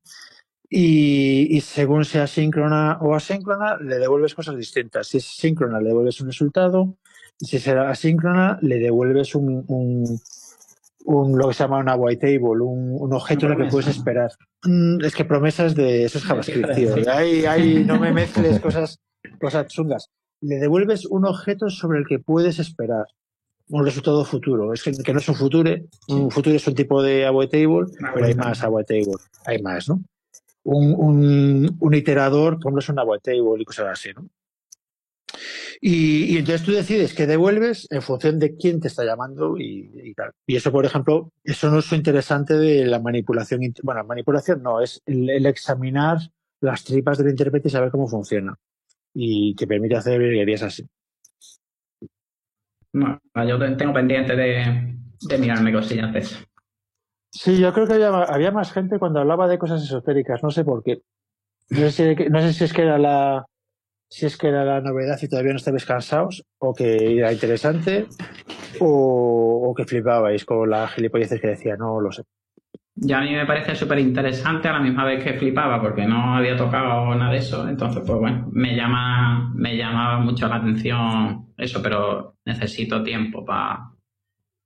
Y, y, según sea síncrona o asíncrona, le devuelves cosas distintas. Si es síncrona, le devuelves un resultado. Si será asíncrona, le devuelves un, un, un lo que se llama una white table, un, un objeto en el que puedes esperar. Mm, es que promesas de eso es JavaScript, tío. Ahí, ahí no me mezcles cosas, cosas chungas. Le devuelves un objeto sobre el que puedes esperar un resultado futuro. Es que, que no es un futuro, un futuro es un tipo de await table, pero hay más await table, hay más, ¿no? un, un, un iterador, por ejemplo, es una await table y cosas así, ¿no? Y, y, entonces tú decides que devuelves en función de quién te está llamando y, y, tal. Y eso, por ejemplo, eso no es lo interesante de la manipulación. Bueno, manipulación no, es el, el examinar las tripas del intérprete y saber cómo funciona. Y te permite hacer virguerías así.
Bueno, yo tengo pendiente de, de mirarme cosillas de eso.
Sí, yo creo que había, había, más gente cuando hablaba de cosas esotéricas, no sé por qué. No sé si, no sé si es que era la si es que era la novedad y todavía no estabais cansados, o que era interesante, o, que flipabais con las gilipolleces que decía, no lo sé.
Ya a mí me parece súper interesante a la misma vez que flipaba, porque no había tocado nada de eso. Entonces, pues bueno, me llama, me llamaba mucho la atención eso, pero necesito tiempo para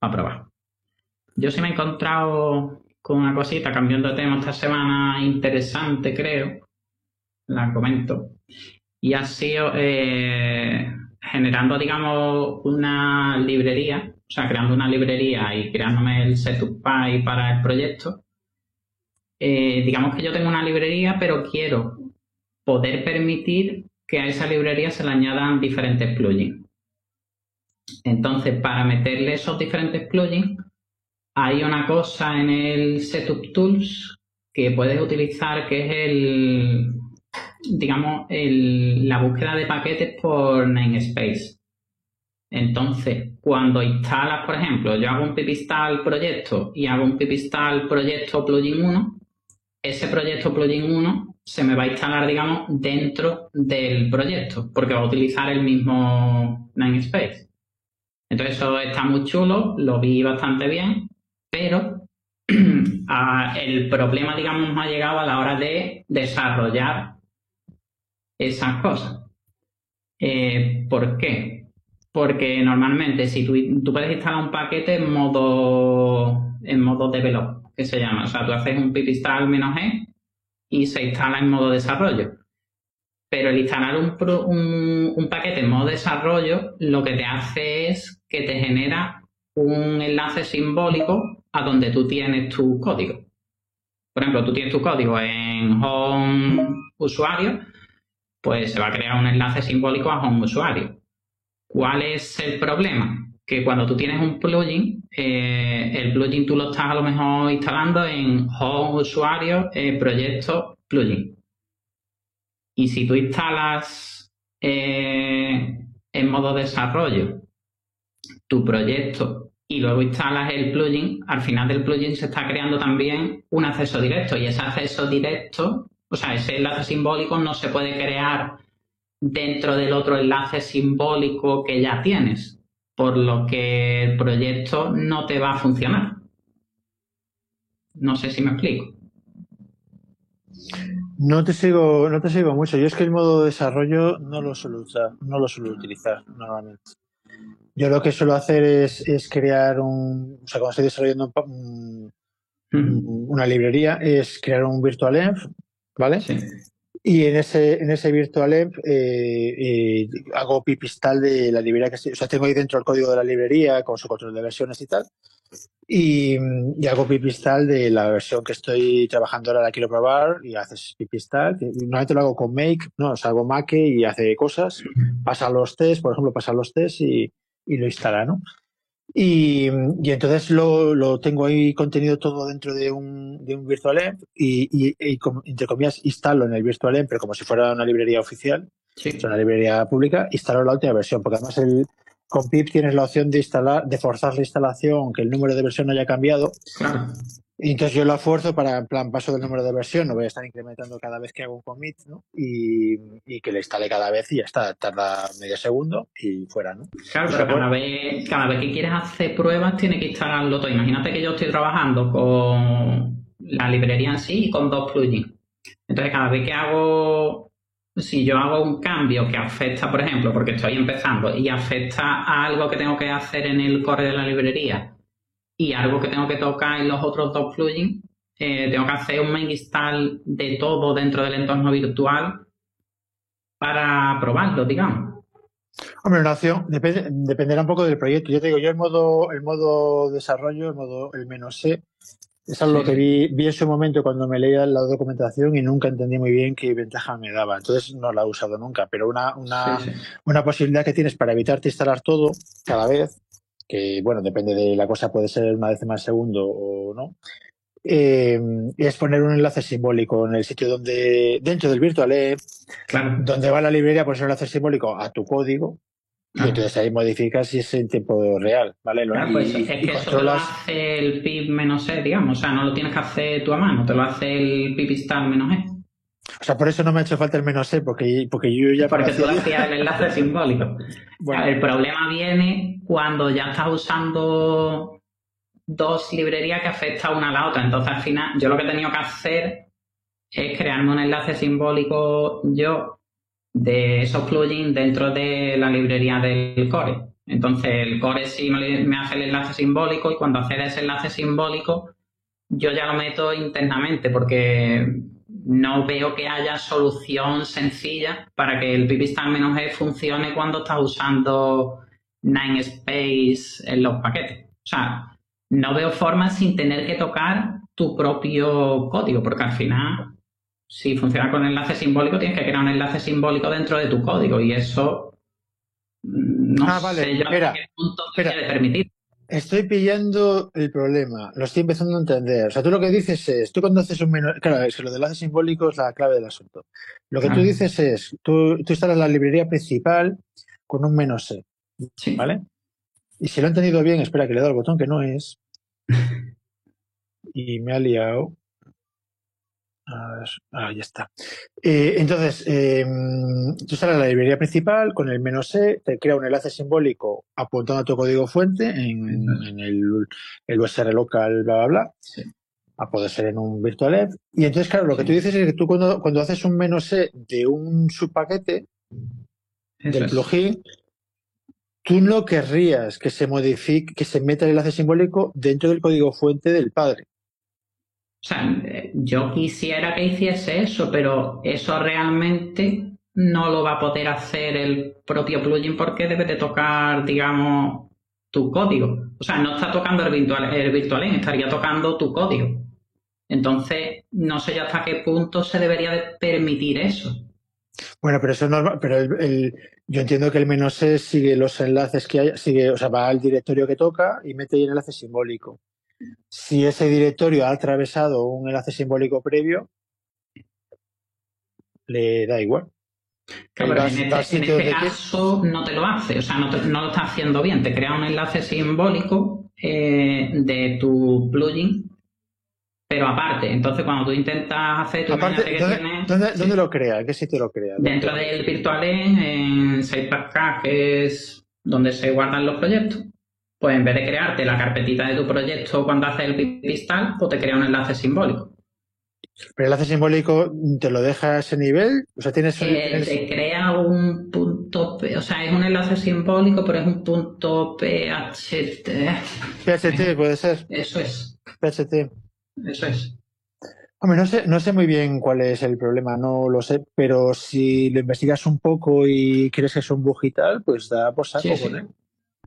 pa probar. Yo sí me he encontrado con una cosita, cambiando de tema esta semana, interesante, creo. La comento. Y ha sido eh, generando, digamos, una librería, o sea, creando una librería y creándome el setup py para el proyecto. Eh, digamos que yo tengo una librería, pero quiero poder permitir que a esa librería se le añadan diferentes plugins. Entonces, para meterle esos diferentes plugins, hay una cosa en el Setup Tools que puedes utilizar que es el, digamos, la búsqueda de paquetes por namespace. Entonces, cuando instalas, por ejemplo, yo hago un pipistal proyecto y hago un pipistal proyecto plugin 1, ese proyecto plugin 1 se me va a instalar, digamos, dentro del proyecto, porque va a utilizar el mismo namespace. Entonces, eso está muy chulo, lo vi bastante bien, pero el problema, digamos, ha llegado a la hora de desarrollar esas cosas. Eh, ¿Por qué? Porque normalmente si tú, tú, puedes instalar un paquete en modo en modo develop, que se llama. O sea, tú haces un pip install "-g" y se instala en modo desarrollo. Pero el instalar un, un, un paquete en modo desarrollo lo que te hace es que te genera un enlace simbólico a donde tú tienes tu código. Por ejemplo, tú tienes tu código en home usuario, pues se va a crear un enlace simbólico a home usuario. ¿Cuál es el problema? Que cuando tú tienes un plugin, eh, el plugin tú lo estás a lo mejor instalando en home usuario, eh, proyecto, plugin. Y si tú instalas eh, en modo desarrollo tu proyecto y luego instalas el plugin, al final del plugin se está creando también un acceso directo y ese acceso directo, o sea, ese enlace simbólico no se puede crear dentro del otro enlace simbólico que ya tienes, por lo que el proyecto no te va a funcionar. No sé si me explico.
No te sigo, no te sigo mucho. Yo es que el modo de desarrollo no lo suelo usar, no lo suelo utilizar normalmente. Yo lo que suelo hacer es, es crear un, o sea, cuando estoy desarrollando un, un, una librería, es crear un virtual env, ¿vale? Sí. Y en ese, en ese Virtual Env eh, eh, hago pipistal de la librería que estoy- o sea, tengo ahí dentro el código de la librería con su control de versiones y tal. Y, y hago pipistal de la versión que estoy trabajando ahora, la quiero probar, y haces pipistal. Normalmente lo hago con Make, ¿no? O sea, hago Make y hace cosas, pasa los tests, por ejemplo, pasa los tests y, y lo instala, ¿no? Y, y entonces lo, lo tengo ahí contenido todo dentro de un, de un y, y, y entre comillas instalo en el Virtual Env, pero como si fuera una librería oficial,
Sí.
es una librería pública, instalo la última versión, porque además el, con pip tienes la opción de instalar, de forzar la instalación, aunque el número de versión no haya cambiado.
Claro.
Y entonces yo la fuerzo para, en plan, paso del número de versión, no voy a estar incrementando cada vez que hago un commit, ¿no? Y, y que le instale cada vez y ya está, tarda medio segundo y fuera, ¿no?
Claro, pero cada vez, cada vez que quieres hacer pruebas tienes que instalarlo todo. Imagínate que yo estoy trabajando con la librería en sí y con dos plugins. Entonces, cada vez que hago, si yo hago un cambio que afecta, por ejemplo, porque estoy empezando y afecta a algo que tengo que hacer en el core de la librería y algo que tengo que tocar en los otros dos plugins, eh, tengo que hacer un main install de todo dentro del entorno virtual para probarlo, digamos.
Hombre, opción depende- dependerá un poco del proyecto. Yo te digo, yo el modo, el modo desarrollo, el modo, el menos C, es algo
Sí.
que vi, vi en su momento cuando me leía la documentación y nunca entendí muy bien qué ventaja me daba. Entonces no la he usado nunca, pero una, una,
Sí, sí.
una posibilidad que tienes para evitarte instalar todo cada vez, que bueno, depende de la cosa, puede ser una décima de segundo o no, eh, es poner un enlace simbólico en el sitio donde, dentro del Virtual
Claro.
donde va la librería, pones un enlace simbólico a tu código y entonces ahí modificas si es en tiempo real, ¿vale? Lo-
Claro, pues
y,
es
y
que eso te lo hace el pip menos e, digamos. O sea, no lo tienes que hacer tú a mano, te lo hace el pip install menos e.
O sea, por eso no me ha hecho falta el menos C, porque, porque yo ya
Porque tú hacías el enlace simbólico.
Bueno.
El problema viene cuando ya estás usando dos librerías que afectan una a la otra. Entonces, al final, yo lo que he tenido que hacer es crearme un enlace simbólico yo de esos plugins dentro de la librería del core. Entonces, el core sí me, hace el enlace simbólico y cuando a ese enlace simbólico, yo ya lo meto internamente porque no veo que haya solución sencilla para que el pipistal menos e funcione cuando estás usando Ninespace en los paquetes. O sea, no veo forma sin tener que tocar tu propio código, porque al final, si funciona con enlace simbólico, tienes que crear un enlace simbólico dentro de tu código y eso mm, no
Ah, vale,
sé yo
espera,
hasta qué punto
espera.
debe permitir.
Estoy pillando el problema, lo estoy empezando a entender. O sea, tú lo que dices es, tú cuando haces un menos, claro, es que lo del enlace simbólico es la clave del asunto. Lo que tú dices es, tú, tú instalas la librería principal con un menos C,
Sí.
¿vale? Y si lo he entendido bien, espera que le doy al botón que no es. Y me ha liado. A ver, ah, ya está. Eh, entonces, eh, tú sales a la librería principal con el menos E, te crea un enlace simbólico apuntando a tu código fuente en, en el, el USR local, bla, bla, bla.
Sí.
A poder ser en un virtual. Y entonces, claro, lo que tú dices es que tú cuando, cuando haces un menos E de un subpaquete
Eso
del
es.
plugin, tú no querrías que se modifique, que se meta el enlace simbólico dentro del código fuente del padre.
O sea, yo quisiera que hiciese eso, pero eso realmente no lo va a poder hacer el propio plugin porque debe de tocar, digamos, tu código. O sea, no está tocando el virtual, el virtualen, estaría tocando tu código. Entonces, no sé yo hasta qué punto se debería de permitir eso.
Bueno, pero eso es normal, pero el, yo entiendo que el menos E sigue los enlaces que hay, sigue, o sea, va al directorio que toca y mete el enlace simbólico. Si ese directorio ha atravesado un enlace simbólico previo, le da igual.
Claro, pero en este, en este caso no te lo hace, o sea, no, te- no lo está haciendo bien. Te crea un enlace simbólico eh, de tu plugin, pero aparte. Entonces, cuando tú intentas hacer tu
Aparte,
que
¿dónde,
tienes-
dónde-
sí,
dónde lo crea? ¿En qué sitio lo crea?
dentro del virtualen, en SitePack, que es donde se guardan los proyectos, pues en vez de crearte la carpetita de tu proyecto cuando haces el pipistal, pues te crea un enlace simbólico.
Pero el enlace simbólico te lo deja a ese nivel, o sea, tienes,
Eh, te crea un punto, P- o sea, es un enlace simbólico, pero es un punto PHT.
PHT, puede ser,
Eso es,
PHT.
eso es.
Hombre, no sé, no sé muy bien cuál es el problema, no lo sé, pero si lo investigas un poco y crees que es un bug y tal, pues da por saco
Sí, sí.
con él.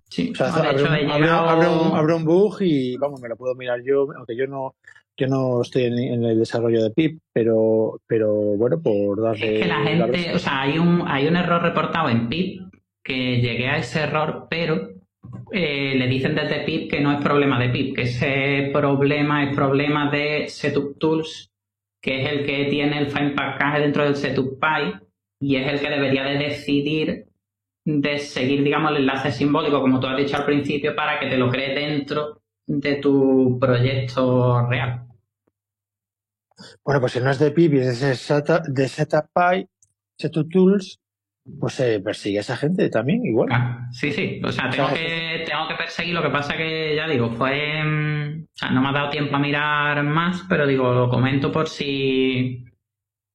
Sí,
O sea,
hecho,
un,
llegado-
un, bug y vamos, me lo puedo mirar yo, aunque yo no, yo no estoy en, en el desarrollo de PIP, pero, pero bueno, por darle.
Es que la
darle-
gente, o sea, hay un, hay un error reportado en PIP que llegué a ese error, pero eh, le dicen desde PIP que no es problema de PIP, que ese problema es problema de Setup Tools, que es el que tiene el file package dentro del Setup Py y es el que debería de decidir de seguir, digamos, el enlace simbólico, como tú has dicho al principio, para que te lo cree dentro de tu proyecto real.
Bueno, pues si no es de PIP y es de, Seta- de SetupPy, Setup Tools, pues se persigue a esa gente también, igual.
Ah, sí, sí. O sea, tengo
O sea,
que, tengo que perseguir. Lo que pasa que, ya digo, fue. mm, O sea, no me ha dado tiempo a mirar más, pero digo, lo comento por si.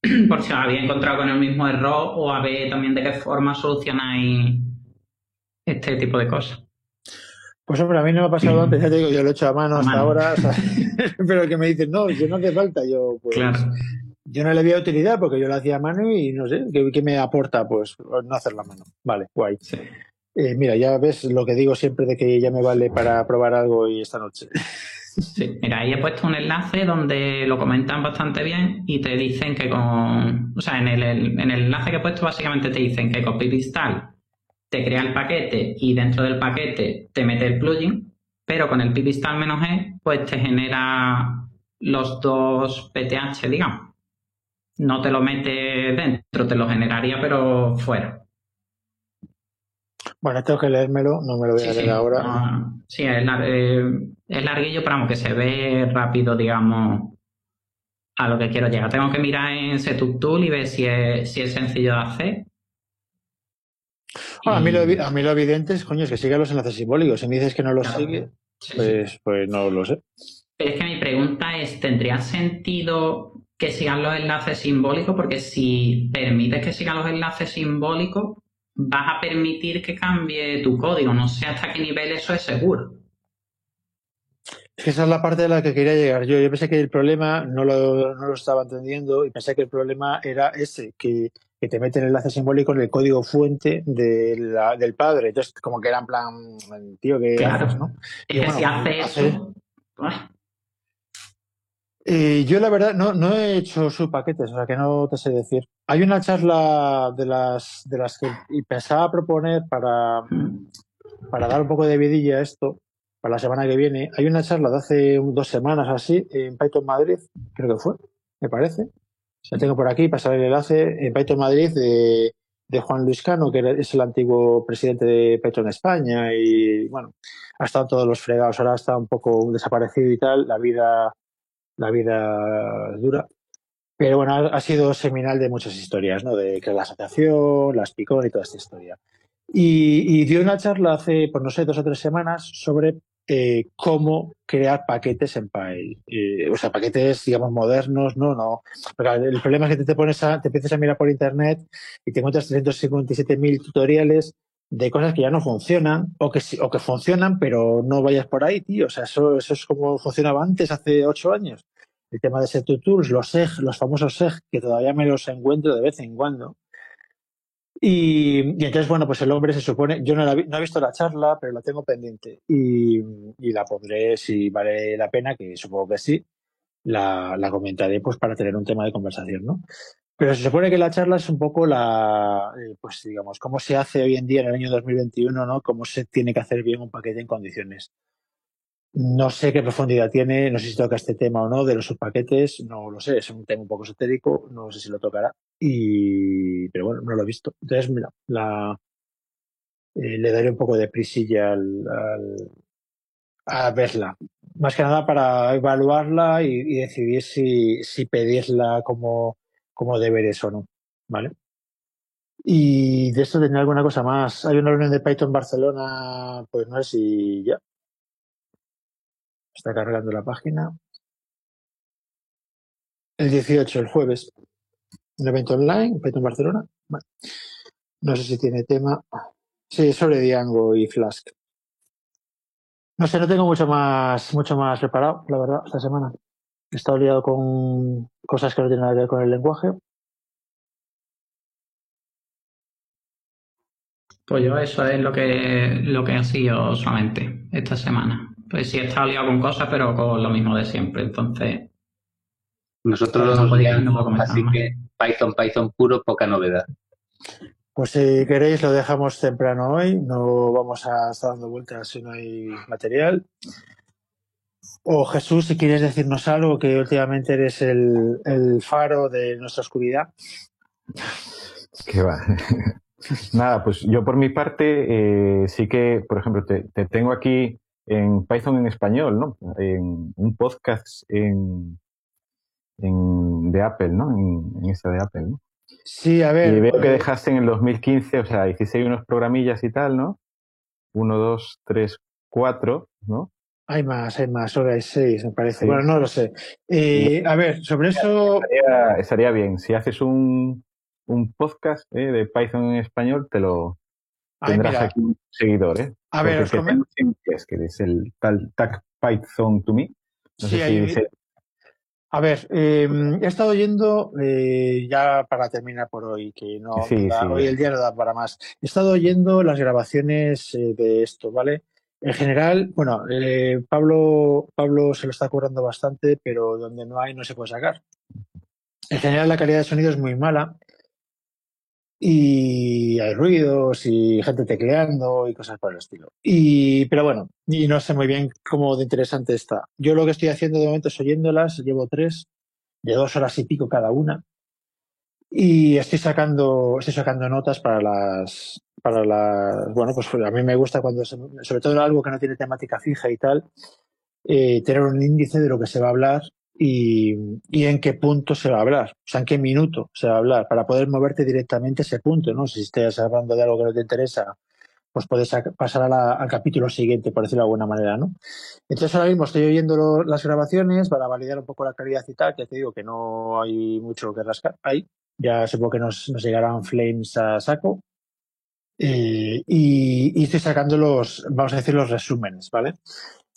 Por si os había encontrado con el mismo error o a ver también de qué forma solucionáis este tipo de cosas.
Pues hombre, a mí no me ha pasado antes, ya te digo, yo lo he hecho a mano
A
hasta
mano.
ahora, o sea, pero que me dicen, no, que no hace falta, yo pues
Claro.
yo no le veía utilidad porque yo lo hacía a mano y no sé, ¿qué, qué me aporta? Pues no hacerlo a mano. Vale, guay.
Sí.
Eh, mira, ya ves lo que digo siempre de que ya me vale para probar algo y esta noche.
Sí, mira, ahí he puesto un enlace donde lo comentan bastante bien y te dicen que con. O sea, en el, en el enlace que he puesto, básicamente te dicen que con pipistal te crea el paquete y dentro del paquete te mete el plugin, pero con el pipistal "-e", pues te genera los dos PTH, digamos. No te lo mete dentro, te lo generaría, pero fuera.
Bueno, tengo que leérmelo, no me lo voy a leer
sí.
ahora.
No, sí, es, lar- eh, es larguillo, pero aunque se ve rápido, digamos, a lo que quiero llegar. Tengo que mirar en Setup Tool y ver si es, si es sencillo de hacer.
Bueno, a, mí lo, a mí lo evidente es, coño, es que siga los enlaces simbólicos. Si me dices que no los
Claro.
sigue,
sí.
pues, pues no lo sé.
Pero es que mi pregunta es, ¿tendría sentido que sigan los enlaces simbólicos? Porque si permites que sigan los enlaces simbólicos, vas a permitir que cambie tu código. No sé hasta qué nivel eso es seguro.
Es que esa es la parte a la que quería llegar yo. Yo pensé que el problema no lo, no lo estaba entendiendo y pensé que el problema era ese, que, que te mete el enlace simbólico en el código fuente de la- del padre. Entonces, como que era en plan, tío, ¿qué
Claro.
haces, no?
Es
Y
que
bueno,
si hace
hace-
eso...
Eh, yo la verdad no, no he hecho subpaquetes, o sea que no te sé decir. Hay una charla de las, de las que pensaba proponer para, para dar un poco de vidilla a esto, para la semana que viene. Hay una charla de hace dos semanas así en Python Madrid, creo que fue, me parece. La tengo por aquí, pasar el enlace en Python Madrid de, de Juan Luis Cano, que es el antiguo presidente de Python España y bueno, ha estado todos los fregados, ahora está un poco desaparecido y tal, la vida, la vida dura. Pero bueno, ha, sido seminal de muchas historias, ¿no? De que la asociación, las picón y toda esta historia. Y, y dio una charla hace, pues no sé, dos o tres semanas sobre eh, cómo crear paquetes en Py. Eh, o sea, paquetes, digamos, modernos, no, no. Porque el problema es que te, te pones a, te empiezas a mirar por internet y te encuentras 357.000 tutoriales de cosas que ya no funcionan o que, o que funcionan, pero no vayas por ahí, tío. O sea, eso, eso es como funcionaba antes, hace ocho años. El tema de Setup Tools, los SEG, los famosos SEG, que todavía me los encuentro de vez en cuando. Y, entonces, bueno, pues el hombre se supone, yo no, la no he visto la charla, pero la tengo pendiente y, y la pondré si vale la pena, que supongo que sí, la, la comentaré pues para tener un tema de conversación, ¿no? Pero se supone que la charla es un poco la, eh, pues digamos, cómo se hace hoy en día en el año 2021, ¿no? Cómo se tiene que hacer bien un paquete en condiciones. No sé qué profundidad tiene, no sé si toca este tema o no de los subpaquetes, no lo sé, es un tema un poco esotérico, no sé si lo tocará. Y, pero bueno, no lo he visto. Entonces, mira, la, eh, le daré un poco de prisilla al, al- a verla. Más que nada para evaluarla y, y decidir si, si pedirla como, como deberes o no. ¿Vale? Y de esto tenía alguna cosa más. Hay una reunión de Python Barcelona, pues no sé si ya. Está cargando la página. El 18, el jueves. Un evento online, Python Barcelona. Bueno, no sé si tiene tema. Sí, sobre Django y Flask. No sé, no tengo mucho más, mucho más preparado, la verdad, esta semana. Estado liado con cosas que no tienen nada que ver con el lenguaje.
Pues yo eso es lo que, lo que ha sido solamente esta semana. Pues sí, he estado liado con cosas, pero con lo mismo de siempre. Entonces,
Nosotros,
No podía-
ya-
no puedo comentar
así
más.
que Python, Python puro, poca novedad.
Pues si queréis lo dejamos temprano hoy, no vamos a estar dando vueltas si no hay material. O Jesús, si quieres decirnos algo, que últimamente eres el, el faro de nuestra oscuridad.
Que va. Nada, pues yo por mi parte eh, sí que, por ejemplo, te, te tengo aquí en Python en español, ¿no? En un podcast en, en de Apple, ¿no? En, en esta de Apple, ¿no?
Sí, a ver.
Y veo que
eh,
dejaste en el 2015, o sea, hiciste unos programillas y tal, ¿no? Uno, dos, tres, cuatro, ¿no?
Hay más, hay más, ahora hay seis, me parece.
Sí.
Bueno, no lo sé. Eh, a ver, sobre eso,
Estaría, estaría bien. Si haces un, un podcast eh, de Python en español, te lo
ay,
tendrás
mira,
aquí un seguidor, ¿eh?
a ver, os
el que
come-
tengo siempre es que es el tal Tag Python to me. No
Sí,
sé
hay-
si se-
A ver, eh, he estado oyendo, eh, ya para terminar por hoy, que no,
Sí,
no da-
sí.
hoy el día no da para más. He estado oyendo las grabaciones eh, de esto, ¿vale? En general, bueno, eh, Pablo, Pablo se lo está currando bastante, pero donde no hay no se puede sacar. En general la calidad de sonido es muy mala y hay ruidos y gente tecleando y cosas por el estilo. Y, pero bueno, y no sé muy bien cómo de interesante está. Yo lo que estoy haciendo de momento es oyéndolas, llevo tres, de dos horas y pico cada una. Y estoy sacando, estoy sacando notas para las, para las, bueno, pues a mí me gusta cuando, sobre todo algo que no tiene temática fija y tal, eh, tener un índice de lo que se va a hablar y, y en qué punto se va a hablar, o sea, en qué minuto se va a hablar, para poder moverte directamente a ese punto, ¿no? Si estás hablando de algo que no te interesa, pues puedes pasar a la- al capítulo siguiente, por decirlo de alguna manera, ¿no? Entonces ahora mismo estoy oyendo lo- las grabaciones para validar un poco la calidad y tal, que te digo que no hay mucho que rascar ahí. Ya supongo que nos, nos llegarán flames a saco. Eh, y, y estoy sacando los, vamos a decir, los resúmenes, ¿vale?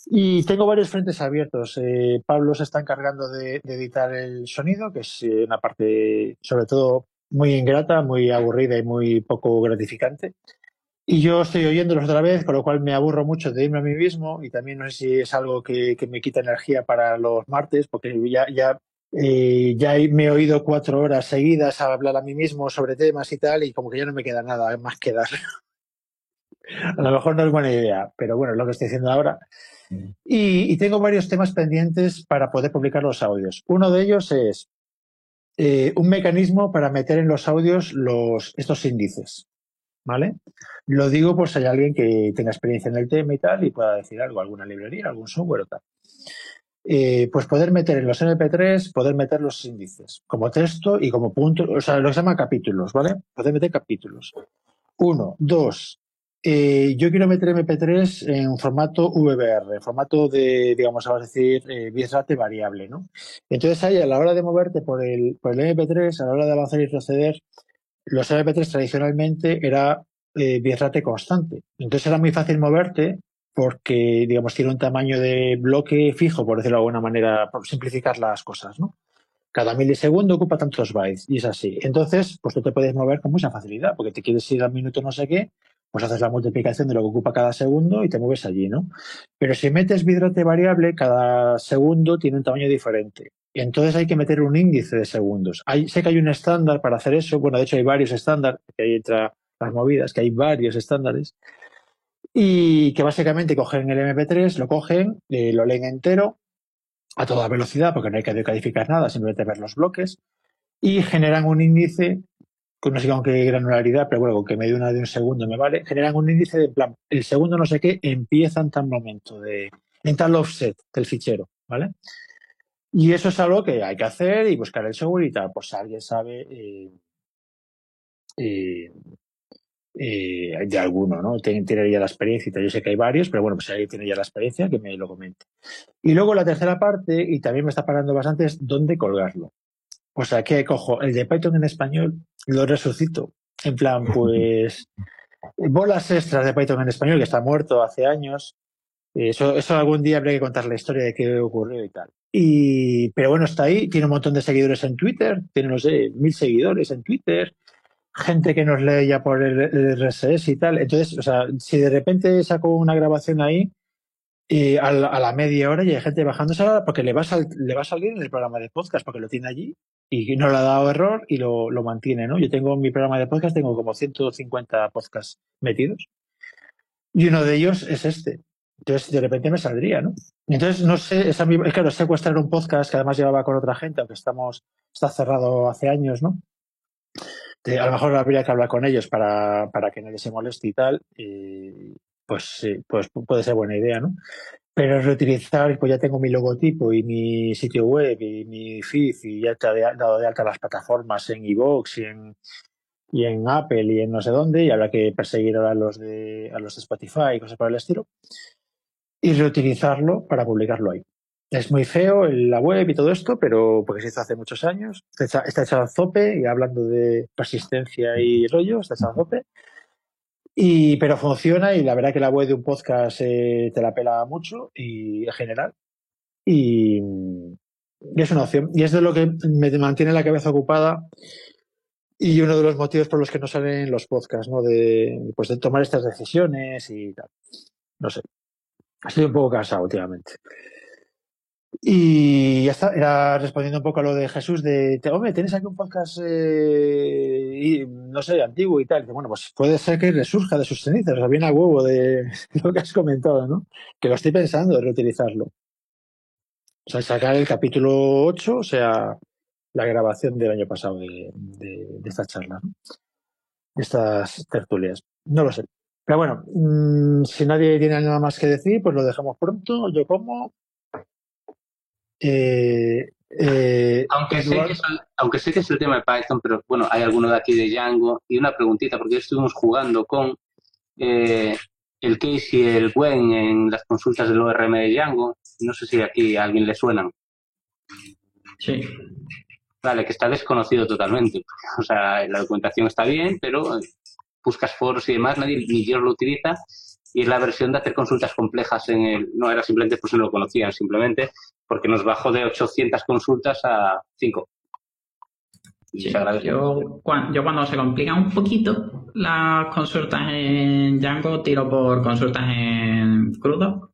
Y tengo varios frentes abiertos. Eh, Pablo se está encargando de, de editar el sonido, que es eh, una parte, sobre todo, muy ingrata, muy aburrida y muy poco gratificante. Y yo estoy oyéndolos otra vez, con lo cual me aburro mucho de irme a mí mismo y también no sé si es algo que, que me quita energía para los martes, porque ya, ya, eh, ya me he oído cuatro horas seguidas a hablar a mí mismo sobre temas y tal, y como que ya no me queda nada más que dar. a lo mejor no es buena idea, pero bueno, es lo que estoy haciendo ahora. Y, y tengo varios temas pendientes para poder publicar los audios. Uno de ellos es eh, un mecanismo para meter en los audios los, estos índices. ¿Vale? Lo digo por si hay alguien que tenga experiencia en el tema y tal y pueda decir algo, alguna librería, algún software o tal. Eh, pues poder meter en los MP3, poder meter los índices como texto y como punto, o sea, lo que se llama capítulos, ¿vale? Poder meter capítulos. Uno, dos, eh, yo quiero meter MP3 en formato VBR, formato de, digamos, vamos a decir, eh, bitrate variable, ¿no? Entonces ahí a la hora de moverte por el, por el MP3, a la hora de avanzar y retroceder, los MP3 tradicionalmente era eh, bitrate constante. Entonces era muy fácil moverte porque, digamos, tiene un tamaño de bloque fijo, por decirlo de alguna manera, por simplificar las cosas, ¿no? Cada milisegundo ocupa tantos bytes y es así. Entonces, pues tú te puedes mover con mucha facilidad porque te quieres ir al minuto no sé qué, pues haces la multiplicación de lo que ocupa cada segundo y te mueves allí, ¿no? Pero si metes bitrate variable, cada segundo tiene un tamaño diferente. Y entonces hay que meter un índice de segundos. Hay, sé que hay un estándar para hacer eso. Bueno, de hecho hay varios estándares, que hay entre las movidas, que hay varios estándares. Y que básicamente cogen el MP3, lo cogen, eh, lo leen entero a toda velocidad, porque no hay que decodificar nada, simplemente ver los bloques, y generan un índice, con no sé con qué granularidad, pero bueno, con que medio una de un segundo me vale, generan un índice de plan, el segundo no sé qué empieza en tal momento, de, en tal offset del fichero, ¿vale? Y eso es algo que hay que hacer y buscar el software y tal, si alguien sabe eh, eh, eh, de alguno, ¿no? Tiene, tiene, ya la experiencia y tal. Yo sé que hay varios, pero bueno, pues si alguien tiene ya la experiencia, que me lo comente. Y luego la tercera parte, y también me está parando bastante, es dónde colgarlo. O sea, que cojo el de Python en español, lo resucito. En plan, pues, bolas extras de Python en español, que está muerto hace años, Eso, eso algún día habría que contar la historia de qué ocurrió y tal. Y, pero bueno, está ahí, tiene un montón de seguidores en Twitter, tiene, no sé, mil seguidores en Twitter, gente que nos lee ya por el, RSS y tal. Entonces, o sea, si de repente saco una grabación ahí, y a la, a la media hora y hay gente bajándose porque le va, le va a salir en el programa de podcast porque lo tiene allí y no le ha dado error y lo, mantiene, ¿no? Yo tengo en mi programa de podcast, tengo como 150 podcasts metidos y uno de ellos es este. Entonces, de repente me saldría, ¿no? Entonces, no sé, esa, es claro, secuestrar un podcast que además llevaba con otra gente, aunque estamos, está cerrado hace años, ¿no? De- a lo mejor habría que hablar con ellos para, para que nadie se moleste y tal, y pues sí, pues puede ser buena idea, ¿no? Pero reutilizar, pues ya tengo mi logotipo y mi sitio web y mi feed y ya está de- dado de alta las plataformas en iVoox y en, y en Apple y en no sé dónde, y habrá que perseguir ahora a los de, a los de Spotify y cosas por el estilo, y reutilizarlo para publicarlo ahí. Es muy feo la web y todo esto, pero porque se hizo hace muchos años. Está está hecha a zope y hablando de persistencia y rollo, está hecha a zope. Y, pero funciona y la verdad que la web de un podcast eh, te la pela mucho y en general. Y, es una opción. Y es de lo que me mantiene la cabeza ocupada y uno de los motivos por los que no salen los podcasts, ¿no? De, pues de tomar estas decisiones y tal. No sé. Estoy un poco cansado últimamente. Y ya está, era respondiendo un poco a lo de Jesús de, hombre, tienes aquí un podcast, eh, no sé, antiguo y tal. Que bueno, pues puede ser que resurja de sus cenizas, o sea, viene a huevo de lo que has comentado, ¿no? Que lo estoy pensando de reutilizarlo. O sea, sacar el capítulo 8, o sea, la grabación del año pasado de, de, de esta charla, ¿no? De estas tertulias. No lo sé. Pero bueno, mm, si nadie tiene nada más que decir, pues lo dejamos pronto. Yo como. Eh, eh,
Aunque sé, que es el, aunque sé que es el tema de Python, pero bueno, hay alguno de aquí de Django. Y una preguntita, porque estuvimos jugando con eh, el Case y el Gwen en las consultas del ORM de Django. No sé si aquí a alguien le suenan.
Sí.
Vale, que está desconocido totalmente. O sea, la documentación está bien, pero buscas foros y demás, nadie ni Dios lo utiliza. Y la versión de hacer consultas complejas en el. No era simplemente, pues no lo conocían, simplemente porque nos bajó de 800 consultas a 5. Y
Sí. Yo, yo cuando se complican un poquito las consultas en Django, tiro por consultas en crudo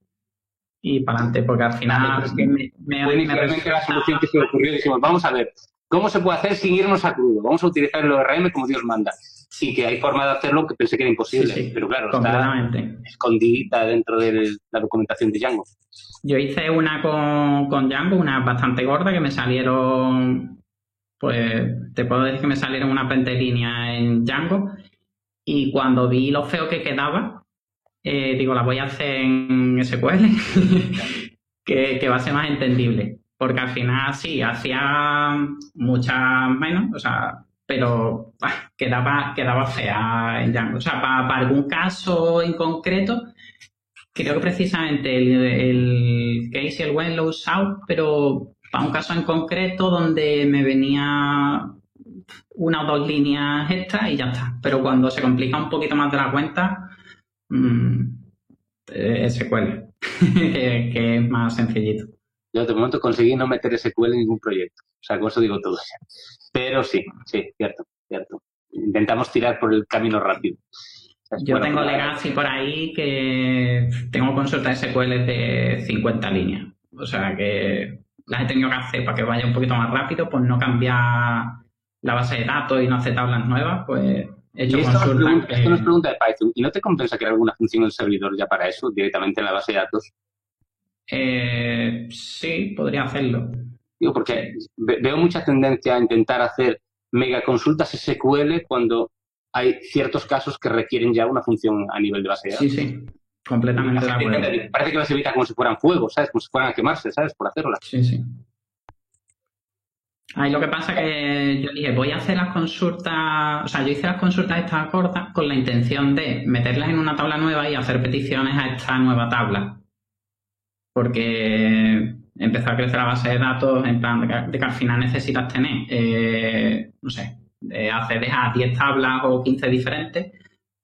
y para adelante, porque al final
Vale, pero es que
me, me- me
la solución que se ocurrió. Dijimos, vamos a ver, ¿cómo se puede hacer sin irnos a crudo? Vamos a utilizar el ORM como Dios manda. Y que hay forma de hacerlo que pensé que era imposible.
Sí, sí,
pero claro, está
completamente.
escondidita dentro de la documentación de Django.
Yo hice una con, con Django, una bastante gorda, que me salieron, pues te puedo decir que me salieron unas 20 líneas en Django. Y cuando vi lo feo que quedaba, eh, digo, la voy a hacer en SQL, que, que va a ser más entendible. Porque al final sí, hacía muchas menos, o sea, pero quedaba, quedaba fea en Django. O sea, para algún caso en concreto, creo que precisamente el, case el when lo usado, pero para un caso en concreto donde me venía una o dos líneas extras y ya está. Pero cuando se complica un poquito más de la cuenta, mm, eh, que es más sencillito.
Yo de momento conseguí no meter SQL en ningún proyecto. O sea, con eso digo todo. Pero sí, sí, cierto, cierto. Intentamos tirar por el camino rápido. Es
Yo tengo Legacy por ahí que tengo consultas SQL de 50 líneas. O sea que las he tenido que hacer para que vaya un poquito más rápido, pues no cambiar la base de datos y no hacer tablas nuevas, pues he hecho
Y esto nos,
consultas
pregunta,
que-
esto nos pregunta de Python. ¿Y no te compensa crear alguna función en el servidor ya para eso, directamente en la base de datos?
Eh, sí, podría hacerlo.
Digo, porque ve- veo mucha tendencia a intentar hacer mega consultas SQL cuando hay ciertos casos que requieren ya una función a nivel de base de datos.
Sí, sí, completamente de
Parece que las evita como si fueran fuego, ¿sabes? Como si fueran a quemarse, ¿sabes? Por hacerlas.
Sí, sí. Ahí lo que pasa es que yo dije, voy a hacer las consultas, o sea, yo hice las consultas estas cortas con la intención de meterlas en una tabla nueva y hacer peticiones a esta nueva tabla. Porque empezó a crecer la base de datos en plan de que, al final necesitas tener, eh, no sé, de a 10 tablas o 15 diferentes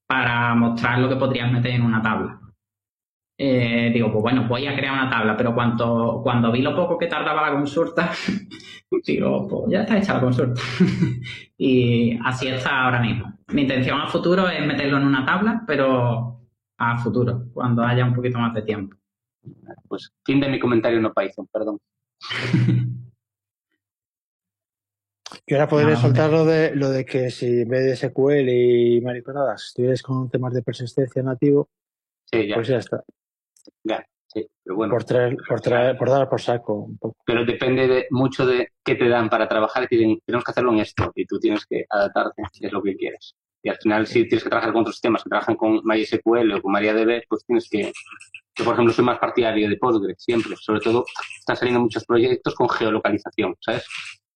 para mostrar lo que podrías meter en una tabla. eh, digo, pues bueno, voy a crear una tabla, pero cuando vi lo poco que tardaba la consulta, digo, pues ya está hecha la consulta. y así está ahora mismo. Mi intención a futuro es meterlo en una tabla, pero a futuro, cuando haya un poquito más de tiempo.
Pues fin de mi comentario no Python, perdón.
Y ahora podré soltar lo de, lo de que si en vez de SQL y mariconadas estuvieras con temas de persistencia nativo,
Sí, ya,
pues ya está.
ya, sí, pero bueno.
Por, traer, por, traer, por dar por saco un poco.
Pero depende de, mucho de qué te dan para trabajar. y tenemos que hacerlo en esto y tú tienes que adaptarte si es lo que quieres. Y al final, si tienes que trabajar con otros sistemas que trabajan con MySQL o con MariaDB, pues tienes que. Yo, por ejemplo, soy más partidario de Postgre, siempre. Sobre todo, están saliendo muchos proyectos con geolocalización, ¿sabes?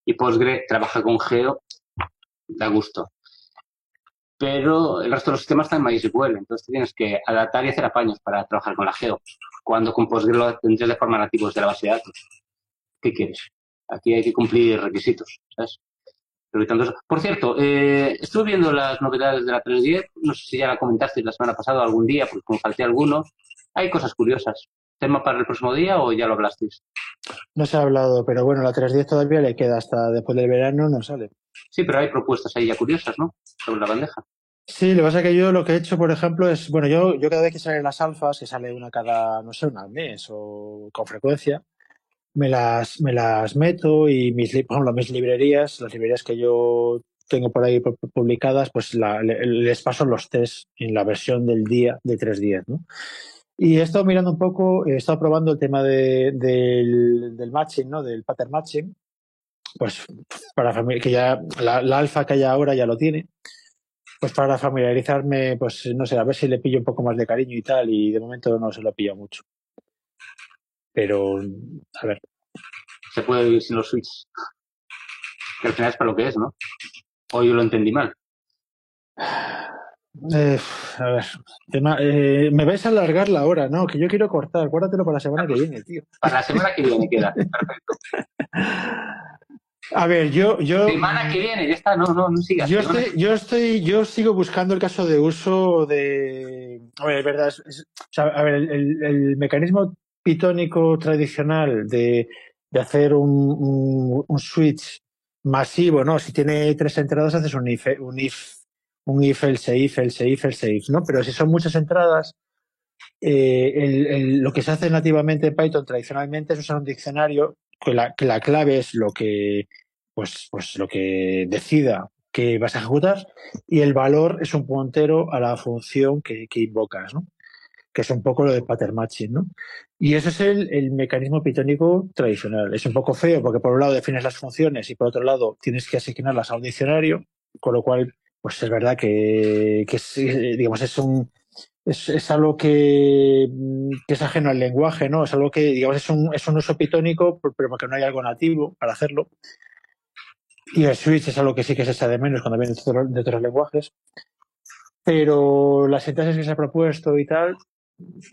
Y Postgre trabaja con geo, da gusto. Pero el resto de los sistemas están en MySQL, entonces tienes que adaptar y hacer apaños para trabajar con la geo. Cuando con Postgre lo tendrías de forma nativa desde la base de datos. ¿Qué quieres? Aquí hay que cumplir requisitos, ¿sabes? Eso. Por cierto, eh, estuve viendo las novedades de la 310, no sé si ya la comentaste la semana pasada o algún día, porque me falté alguno. Hay cosas curiosas. ¿Tema para el próximo día o ya lo hablasteis?
No se ha hablado, pero bueno, la 310 todavía le queda hasta después del verano, no sale.
Sí, pero hay propuestas ahí ya curiosas, ¿no? Sobre la bandeja.
Sí, lo que pasa es que yo lo que he hecho, por ejemplo, es, bueno, yo, yo cada vez que salen las alfas, que sale una cada, no sé, una al mes o con frecuencia, me las, me las meto y mis, por ejemplo, mis librerías, las librerías que yo tengo por ahí pu- publicadas, pues la- le- les paso los test en la versión del día de 3.10, ¿no? Y he estado mirando un poco, he estado probando el tema de- del, del matching, ¿no? Del pattern matching, pues para que ya la, la alfa que hay ahora ya lo tiene, pues para familiarizarme, pues no sé, a ver si le pillo un poco más de cariño y tal, y de momento no se lo pillo mucho. Pero, a ver,
Se puede vivir sin los switches. Que al final es para lo que es, ¿no? O yo lo entendí mal.
Eh, a ver, tema- eh, me vais a alargar la hora, ¿no? Que yo quiero cortar, guárdatelo para la semana que viene, tío.
Para la semana que viene queda.
A ver, yo, yo,
Semana que viene, ya está, no, no, no sigas.
yo estoy, yo estoy, yo sigo buscando el caso de uso de, a ver, es verdad, es- es- o sea, a ver, el, el- el mecanismo pitónico tradicional de, de hacer un, un, switch masivo, ¿no? Si tiene tres entradas haces un if, un if, un if, else if, else if, else if, ¿no? Pero si son muchas entradas, eh, lo que se hace nativamente en Python tradicionalmente es usar un diccionario que la, que la clave es lo que, pues, pues lo que decida que vas a ejecutar y el valor es un puntero a la función que, que invocas, ¿no? Que es un poco lo de pattern matching, ¿no? Y ese es el, mecanismo pitónico tradicional. Es un poco feo porque por un lado defines las funciones y por otro lado tienes que asignarlas a un diccionario, con lo cual, pues es verdad que, que es, digamos, es un, es, algo que, que es ajeno al lenguaje, ¿no? Es algo que, digamos, es un, es un uso pitónico, pero porque no hay algo nativo para hacerlo. Y el switch es algo que sí que se echa de menos cuando viene de otros, lenguajes. Pero la sintaxis que se ha propuesto y tal,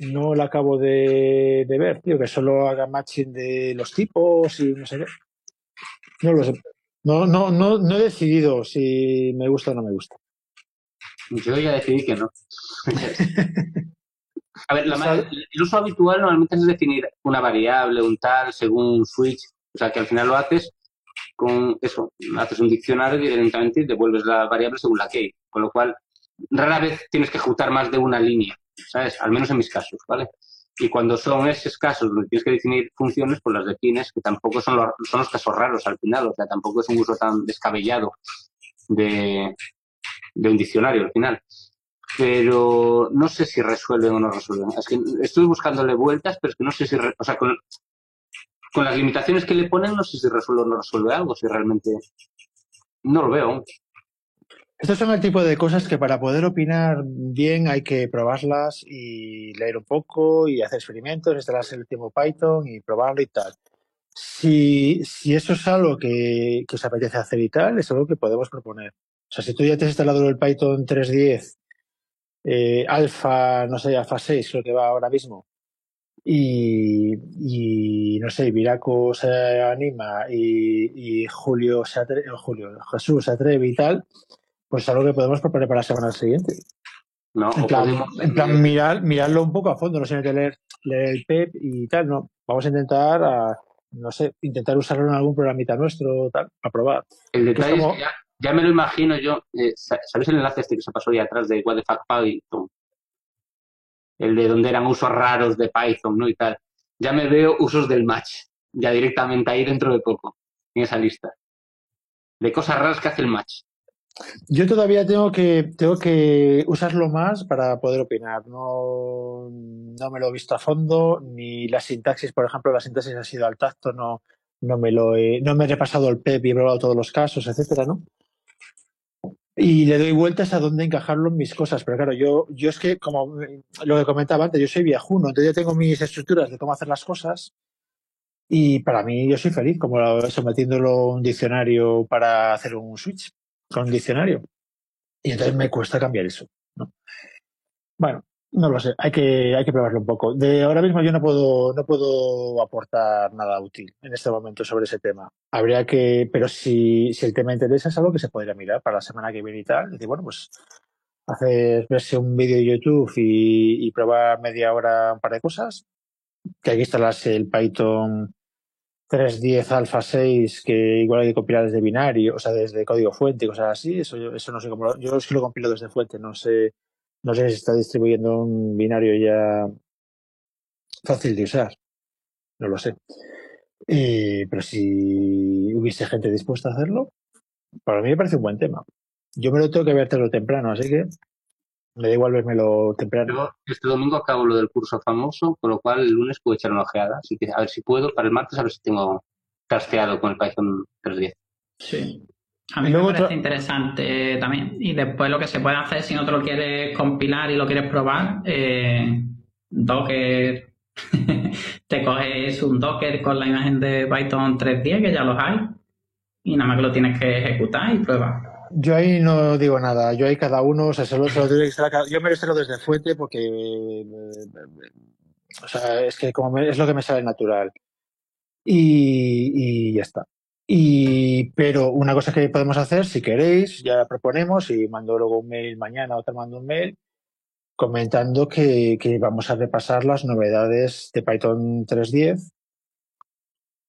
no la acabo de, de ver, tío, que solo haga matching de los tipos y no sé qué. No lo sé. No, no, no, no he decidido si me gusta o no me gusta.
Yo ya decidí que no. A ver, la el uso habitual normalmente es definir una variable, un tal, según un switch. O sea, que al final lo haces con eso. Haces un diccionario y directamente devuelves la variable según la key. Con lo cual, rara vez tienes que ejecutar más de una línea, ¿sabes? Al menos en mis casos, ¿vale? Y cuando son esos casos donde tienes que definir funciones, pues las defines, que tampoco son los, son los casos raros al final. O sea, tampoco es un uso tan descabellado de, de un diccionario al final. Pero no sé si resuelven o no resuelven. Es que estoy buscándole vueltas, pero es que no sé si, re- o sea, con, con las limitaciones que le ponen, no sé si resuelve o no resuelve algo, si realmente no lo veo.
Estos son el tipo de cosas que para poder opinar bien hay que probarlas y leer un poco y hacer experimentos, instalarse el último Python y probarlo y tal. Si, si eso es algo que, que os apetece hacer y tal, es algo que podemos proponer. O sea, si tú ya te has instalado el Python 3.10, eh, alfa, no sé, alfa 6, creo que va ahora mismo, y, no sé, Viraco se anima y, y Julio, se atre- Julio, Jesús se atreve y tal, pues es algo que podemos proponer para la semana siguiente.
¿no?
En plan,
podemos-
en plan mirar, mirarlo un poco a fondo, no simplemente leer, leer el PEP y tal, no. Vamos a intentar, a, no sé, intentar usarlo en algún programita nuestro, tal, a probar.
El detalle
como-
es que ya, ya me lo imagino yo. eh, sa- ¿Sabéis el enlace este que se pasó ahí atrás de What the fuck Python? El de donde eran usos raros de Python, ¿no? Y tal. Ya me veo usos del match, ya directamente ahí dentro de poco, en esa lista. De cosas raras que hace el match.
Yo todavía tengo que, tengo que usarlo más para poder opinar. No, no me lo he visto a fondo, ni la sintaxis, por ejemplo, la sintaxis ha sido al tacto, no, no me lo he, no me he repasado el PEP y he probado todos los casos, etcétera, ¿no? Y le doy vueltas a dónde encajarlo en mis cosas. Pero claro, yo, yo es que, como lo que comentaba antes, yo soy viajuno, entonces yo tengo mis estructuras de cómo hacer las cosas. Y para mí, yo soy feliz, como sometiéndolo a un diccionario para hacer un switch con un diccionario. Y entonces me cuesta cambiar eso. ¿no? Bueno, no lo sé, hay que, hay que probarlo un poco. De ahora mismo yo no puedo, no puedo aportar nada útil en este momento sobre ese tema. Habría que, pero si, si el tema interesa es algo que se podría mirar para la semana que viene y tal. Decir, bueno, pues hacer, verse un vídeo de YouTube y, y probar media hora un par de cosas. Que hay que instalarse el Python 3.10 Alpha 6, que igual hay que compilar desde binario, o sea, desde código fuente y cosas así. Eso, eso no sé cómo lo, yo es que lo compilo desde fuente, no sé, no sé si está distribuyendo un binario ya fácil de usar. No lo sé. Pero si hubiese gente dispuesta a hacerlo, para mí me parece un buen tema. Yo me lo tengo que ver tarde o temprano, así que me da igual vérmelo temprano.
Yo este domingo acabo lo del curso famoso, con lo cual el lunes puedo echar una ojeada. Así que a ver si puedo, para el martes a ver si tengo trasteado con el Python 3.10.
Sí. A mí
luego
me parece
otra-
interesante también. Y después lo que se puede hacer, si no te lo quieres compilar y lo quieres probar, eh, Docker, te coges un Docker con la imagen de Python 3.10, que ya los hay, y nada más que lo tienes que ejecutar y prueba.
Yo ahí no digo nada, yo ahí cada uno, se lo, se lo que cada- yo me lo desde fuente porque, o sea, es que como me- es lo que me sale natural. Y, ya está. Y, pero una cosa que podemos hacer, si queréis, ya proponemos y mando luego un mail mañana o te mando un mail comentando que, que vamos a repasar las novedades de Python 3.10,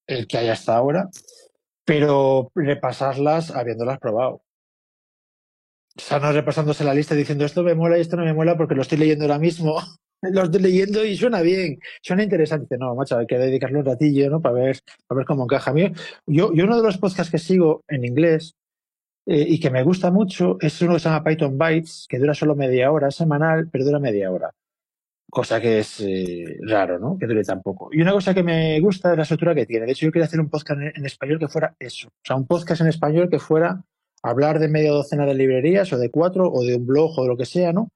el que hay hasta ahora, pero repasarlas habiéndolas probado. No repasándose la lista diciendo esto me mola y esto no me mola porque lo estoy leyendo ahora mismo. lo estoy leyendo y suena bien, suena interesante. No, macho, hay que dedicarle un ratillo, ¿no? Para ver, para ver cómo encaja. A yo, yo uno de los podcasts que sigo en inglés eh, y que me gusta mucho es uno que se llama Python Bytes, que dura solo media hora, semanal, pero dura media hora. Cosa que es eh, raro, ¿no? Que dure tan poco. Y una cosa que me gusta es la estructura que tiene. De hecho, yo quería hacer un podcast en español que fuera eso. O sea, un podcast en español que fuera hablar de media docena de librerías o de cuatro o de un blog o de lo que sea, ¿no?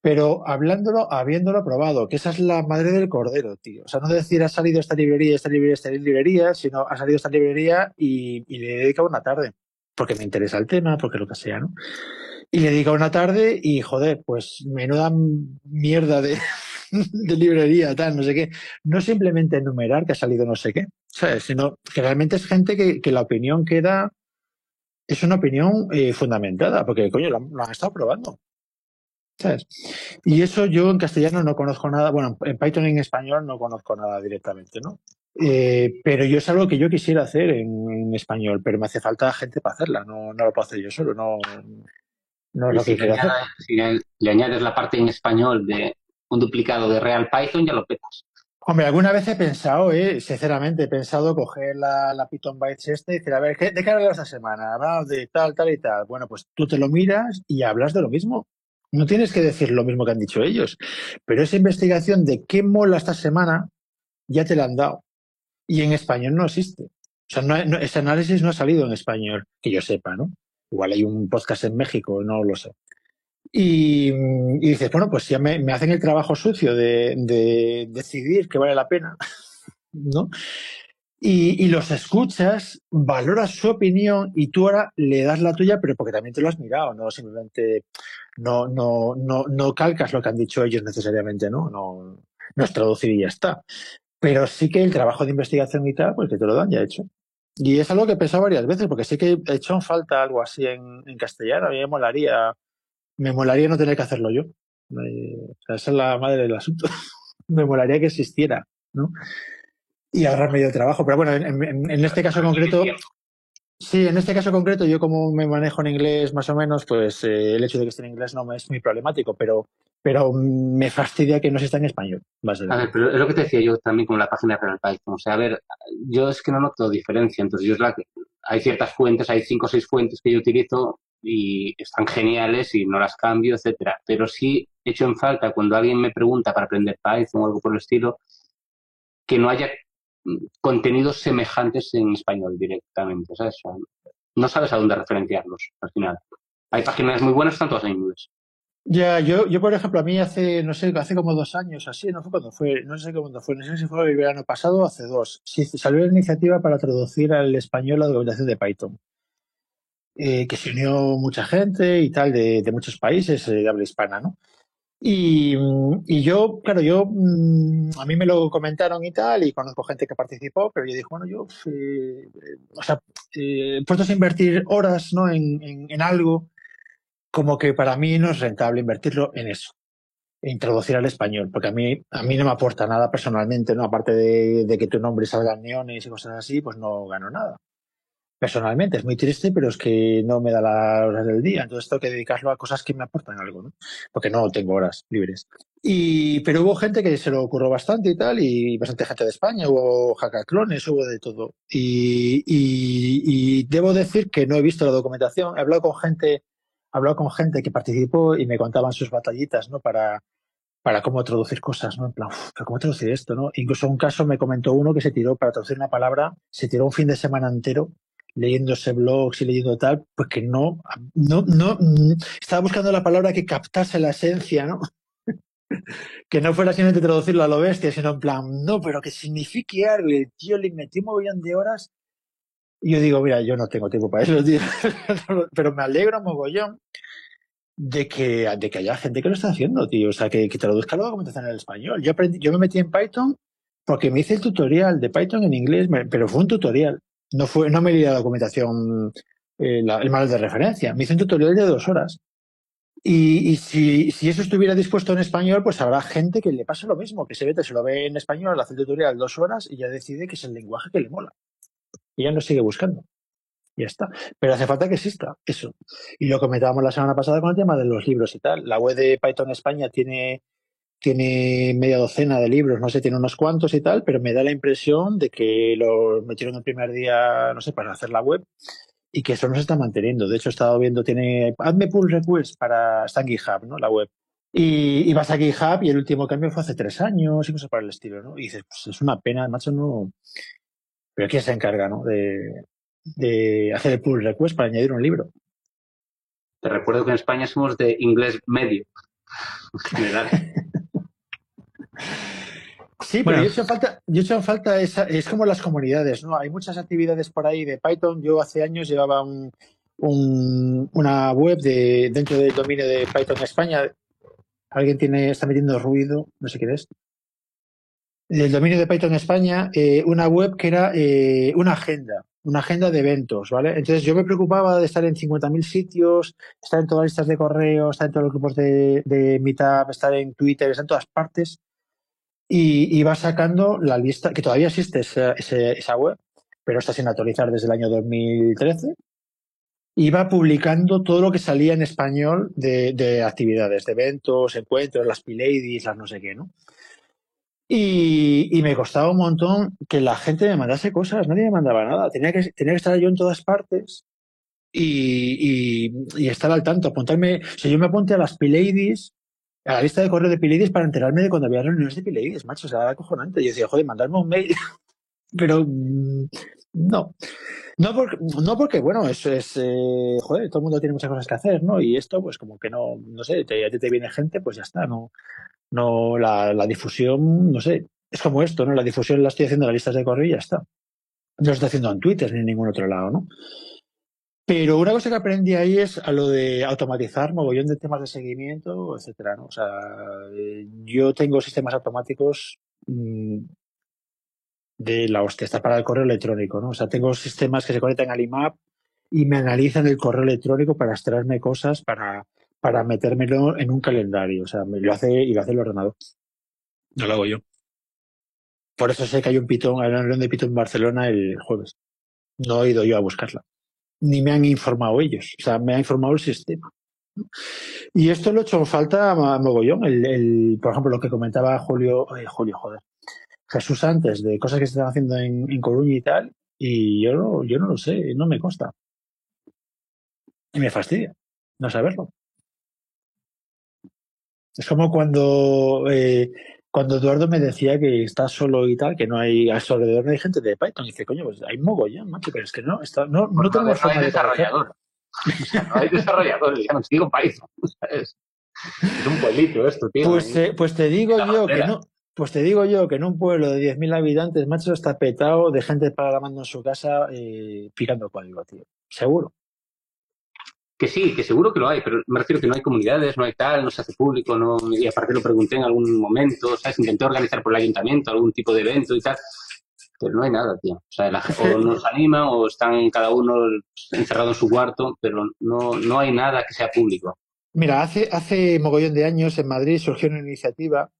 Pero hablándolo, habiéndolo probado, que esa es la madre del cordero, tío. O sea, no decir ha salido esta librería, esta librería, esta librería, sino ha salido esta librería y, y le he dedicado una tarde. Porque me interesa el tema, porque lo que sea, ¿no? Y le he una tarde y, joder, pues menuda mierda de, de librería, tal, no sé qué. No simplemente enumerar que ha salido no sé qué, ¿sabes? Sino que realmente es gente que, que la opinión que da es una opinión eh, fundamentada, porque, coño, lo, han- lo han estado probando. ¿Sabes? Y eso yo en castellano no conozco nada, bueno, en Python en español no conozco nada directamente, ¿no? Eh, pero yo es algo que yo quisiera hacer en, en español, pero me hace falta gente para hacerla, no, no lo puedo hacer yo solo, no, no es lo
si,
que quiero hacer.
si le- le añades la parte en español de un duplicado de Real Python, ya lo petas.
Hombre, alguna vez he pensado, eh, sinceramente, he pensado coger la, la Python Bytes esta y decir, a ver, ¿qué, ¿de qué hablas esta semana? Hablamos de tal, tal y tal. Bueno, pues tú te lo miras y hablas de lo mismo. No tienes que decir lo mismo que han dicho ellos. Pero esa investigación de qué mola esta semana, ya te la han dado. Y en español no existe. O sea, no, ese análisis no ha salido en español, que yo sepa, ¿no? Igual hay un podcast en México, no lo sé. Y, y dices, bueno, pues ya me, me hacen el trabajo sucio de, de decidir que vale la pena, ¿no? Y, y los escuchas, valoras su opinión y tú ahora le das la tuya, pero porque también te lo has mirado, no simplemente no, no, no, no calcas lo que han dicho ellos necesariamente, ¿no? No, no es traducir y ya está. Pero sí que el trabajo de investigación y tal, pues que te lo dan ya hecho. Y es algo que he pensado varias veces, porque sí que he hecho en falta algo así en, en castellano. A mí me molaría, me molaría no tener que hacerlo yo. esa es la madre del asunto. me molaría que existiera, ¿no? Y ahorrarme de trabajo. Pero bueno, en, este caso concreto, Sí, en este caso concreto, yo como me manejo en inglés más o menos, pues eh, el hecho de que esté en inglés no me es muy problemático, pero, pero me fastidia que no se está en español.
a ver, pero es lo que te decía yo también con la página de Real Python. O sea, a ver, yo es que no noto diferencia. Entonces, yo es la hay ciertas fuentes, hay cinco o seis fuentes que yo utilizo y están geniales y no las cambio, etcétera. Pero sí echo en falta cuando alguien me pregunta para aprender Python o algo por el estilo, que no haya contenidos semejantes en español directamente. ¿sabes? No sabes a dónde referenciarlos al final. Hay páginas muy buenas, están todas en inglés.
Ya, yo, yo por ejemplo, a mí hace, no sé, hace como dos años, así, no fue cuando fue, no sé cuándo fue, no sé si fue el verano pasado o hace dos, sí, salió la iniciativa para traducir al español la documentación de Python. Eh, que se unió mucha gente y tal de, muchos países eh, de habla hispana, ¿no? Y, y, yo, claro, yo, mm, a mí me lo comentaron y tal, y conozco gente que participó, pero yo dije, bueno, yo, eh, o sea, eh, puestos a invertir horas, ¿no? En, en, algo, como que para mí no es rentable invertirlo en eso, introducir al español, porque a mí, a mí no me aporta nada personalmente, ¿no? Aparte de, de que tu nombre salga en neones y cosas así, pues no gano nada personalmente. Es muy triste, pero es que no me da las horas del día. Entonces tengo que dedicarlo a cosas que me aportan algo, ¿no? Porque no tengo horas libres. Y, pero hubo gente que se lo ocurrió bastante y tal, y bastante gente de España, hubo hackaclones, hubo de todo. Y, y, y, debo decir que no he visto la documentación. He hablado con gente, he hablado con gente que participó y me contaban sus batallitas, ¿no? Para, para cómo traducir cosas, ¿no? En plan, ¿cómo traducir esto, no? Incluso un caso me comentó uno que se tiró para traducir una palabra, se tiró un fin de semana entero leyéndose blogs y leyendo tal, pues que no, no, no, estaba buscando la palabra que captase la esencia, ¿no? que no fuera simplemente traducirlo a lo bestia, sino en plan, no, pero que signifique algo. Y el tío le metió un mogollón de horas. Y yo digo, mira, yo no tengo tiempo para eso, tío. pero me alegro mogollón de que, de que haya gente que lo está haciendo, tío. O sea, que, que traduzca la documentación en el español. Yo aprendí, yo me metí en Python porque me hice el tutorial de Python en inglés, pero fue un tutorial. No, fue, no me leí la documentación, eh, el manual de referencia. Me hice un tutorial de dos horas. Y, si, si, eso estuviera dispuesto en español, pues habrá gente que le pasa lo mismo, que se ve, se lo ve en español, hace el tutorial dos horas y ya decide que es el lenguaje que le mola. Y ya no sigue buscando. Ya está. Pero hace falta que exista eso. Y lo comentábamos la semana pasada con el tema de los libros y tal. La web de Python España tiene tiene media docena de libros, no sé, tiene unos cuantos y tal, pero me da la impresión de que lo metieron el primer día, no sé, para hacer la web y que eso no se está manteniendo. De hecho, he estado viendo, tiene, hazme pull request para, está en GitHub, ¿no? La web. Y, y, vas a GitHub y el último cambio fue hace tres años y cosas para el estilo, ¿no? Y dices, pues es una pena, macho, no. Pero ¿quién se encarga, no? De, de hacer el pull request para añadir un libro.
Te recuerdo que en España somos de inglés medio, en general.
Sí, pero yo he hecho falta, yo he hecho falta esa, es como las comunidades, ¿no? Hay muchas actividades por ahí de Python. Yo hace años llevaba un, un, una web de, dentro del dominio de Python España. Alguien tiene, está metiendo ruido, no sé qué es. Del dominio de Python España, eh, una web que era eh, una agenda, una agenda de eventos, ¿vale? Entonces yo me preocupaba de estar en 50.000 sitios, estar en todas las listas de correo, estar en todos los grupos de, de Meetup, estar en Twitter, estar en todas partes y, va sacando la lista, que todavía existe esa, esa, web, pero está sin actualizar desde el año 2013. Y va publicando todo lo que salía en español de, de actividades, de eventos, encuentros, las P-Ladies, las no sé qué, ¿no? Y, y, me costaba un montón que la gente me mandase cosas, nadie me mandaba nada. Tenía que, tenía que estar yo en todas partes y, y, y estar al tanto, apuntarme. Si yo me apunté a las P-Ladies, a la lista de correo de Pilidis para enterarme de cuando había reuniones de Pilidis, macho, o sea, era acojonante. Yo decía, joder, mandarme un mail. Pero mm, no. No porque, no porque, bueno, eso es, eh, joder, todo el mundo tiene muchas cosas que hacer, ¿no? Y esto, pues como que no, no sé, te, te viene gente, pues ya está, no, no, la, la difusión, no sé, es como esto, ¿no? La difusión la estoy haciendo en las listas de correo y ya está. No lo estoy haciendo en Twitter ni en ningún otro lado, ¿no? Pero una cosa que aprendí ahí es a lo de automatizar mogollón de temas de seguimiento, etcétera, ¿no? O sea, eh, yo tengo sistemas automáticos mmm, de la hostia, está para el correo electrónico, ¿no? O sea, tengo sistemas que se conectan al IMAP y me analizan el correo electrónico para extraerme cosas para, para metérmelo en un calendario. O sea, me lo hace y lo hace el ordenador. No lo hago yo. Por eso sé que hay un Python, hay una reunión de Python en Barcelona el jueves. No he ido yo a buscarla. Ni me han informado ellos. O sea, me ha informado el sistema. Y esto lo he hecho en falta a mogollón. El, el, por ejemplo, lo que comentaba Julio, eh, Julio, joder, Jesús antes de cosas que se están haciendo en, en Coruña y tal, y yo no, yo no lo sé, no me consta. Y me fastidia no saberlo. Es como cuando, eh, cuando Eduardo me decía que está solo y tal, que no hay a su alrededor no hay gente de Python. Y dice, coño, pues hay mogollón, macho, pero es que no, está, no, no tenemos
no hay desarrollador. O sea, no hay desarrolladores, ya no digo Python. Es, es un pueblito esto, tío.
Pues, eh, pues te digo yo que no. Pues te digo yo que en un pueblo de 10.000 habitantes, macho, está petado de gente programando en su casa eh, picando código, tío. Seguro.
Que sí, que seguro que lo hay, pero me refiero que no hay comunidades, no hay tal, no se hace público, no, y aparte lo pregunté en algún momento, ¿sabes? Intenté organizar por el ayuntamiento algún tipo de evento y tal, pero no hay nada, tío. O sea, la, o nos animan o están cada uno encerrado en su cuarto, pero no, no hay nada que sea público.
Mira, hace, hace mogollón de años en Madrid surgió una iniciativa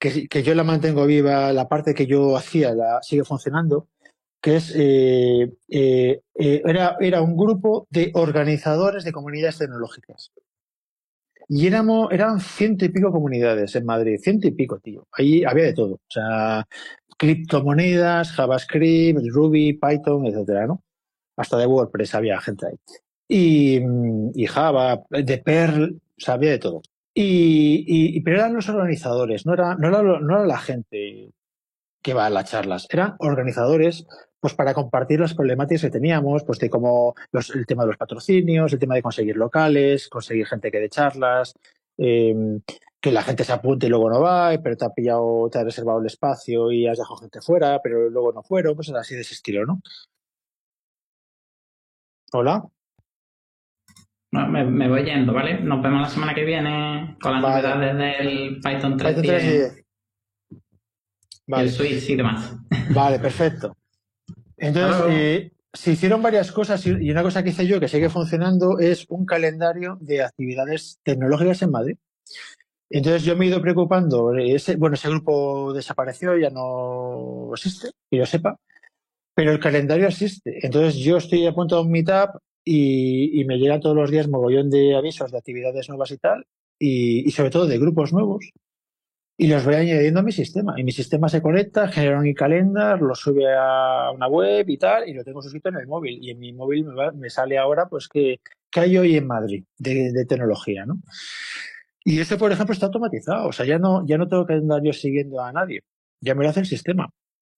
que, que yo la mantengo viva, la parte que yo hacía la sigue funcionando, que es eh, eh, eh, era, era un grupo de organizadores de comunidades tecnológicas. Y éramos, eran ciento y pico comunidades en Madrid, ciento y pico, tío. Ahí había de todo. O sea, criptomonedas, JavaScript, Ruby, Python, etcétera, ¿no? Hasta de WordPress había gente ahí. Y, y Java, de Perl, o sea, había de todo. Y, y, pero eran los organizadores, no era, no era, no era la gente que va a las charlas, eran organizadores pues para compartir las problemáticas que teníamos, pues de como los, el tema de los patrocinios, el tema de conseguir locales, conseguir gente que dé charlas, eh, que la gente se apunte y luego no va, pero te ha pillado, te ha reservado el espacio y has dejado gente fuera, pero luego no fueron, pues así de ese estilo, ¿no? Hola.
No, me, me, voy yendo, ¿vale? Nos vemos la semana que viene con las vale. novedades del Python 3. Python 3
vale.
el Switch y demás.
Vale, perfecto. Entonces, eh, se hicieron varias cosas y una cosa que hice yo que sigue funcionando es un calendario de actividades tecnológicas en Madrid. Entonces yo me he ido preocupando, ese, bueno, ese grupo desapareció, ya no existe, que yo sepa, pero el calendario existe. Entonces yo estoy a un meetup y, y me llegan todos los días mogollón de avisos de actividades nuevas y tal, y, y sobre todo de grupos nuevos, y los voy añadiendo a mi sistema. Y mi sistema se conecta, genera un calendar, lo sube a una web y tal, y lo tengo suscrito en el móvil. Y en mi móvil me, va, me sale ahora, pues, que, que, hay hoy en Madrid de, de, tecnología, ¿no? Y este, por ejemplo, está automatizado. O sea, ya no, ya no tengo que andar yo siguiendo a nadie. Ya me lo hace el sistema.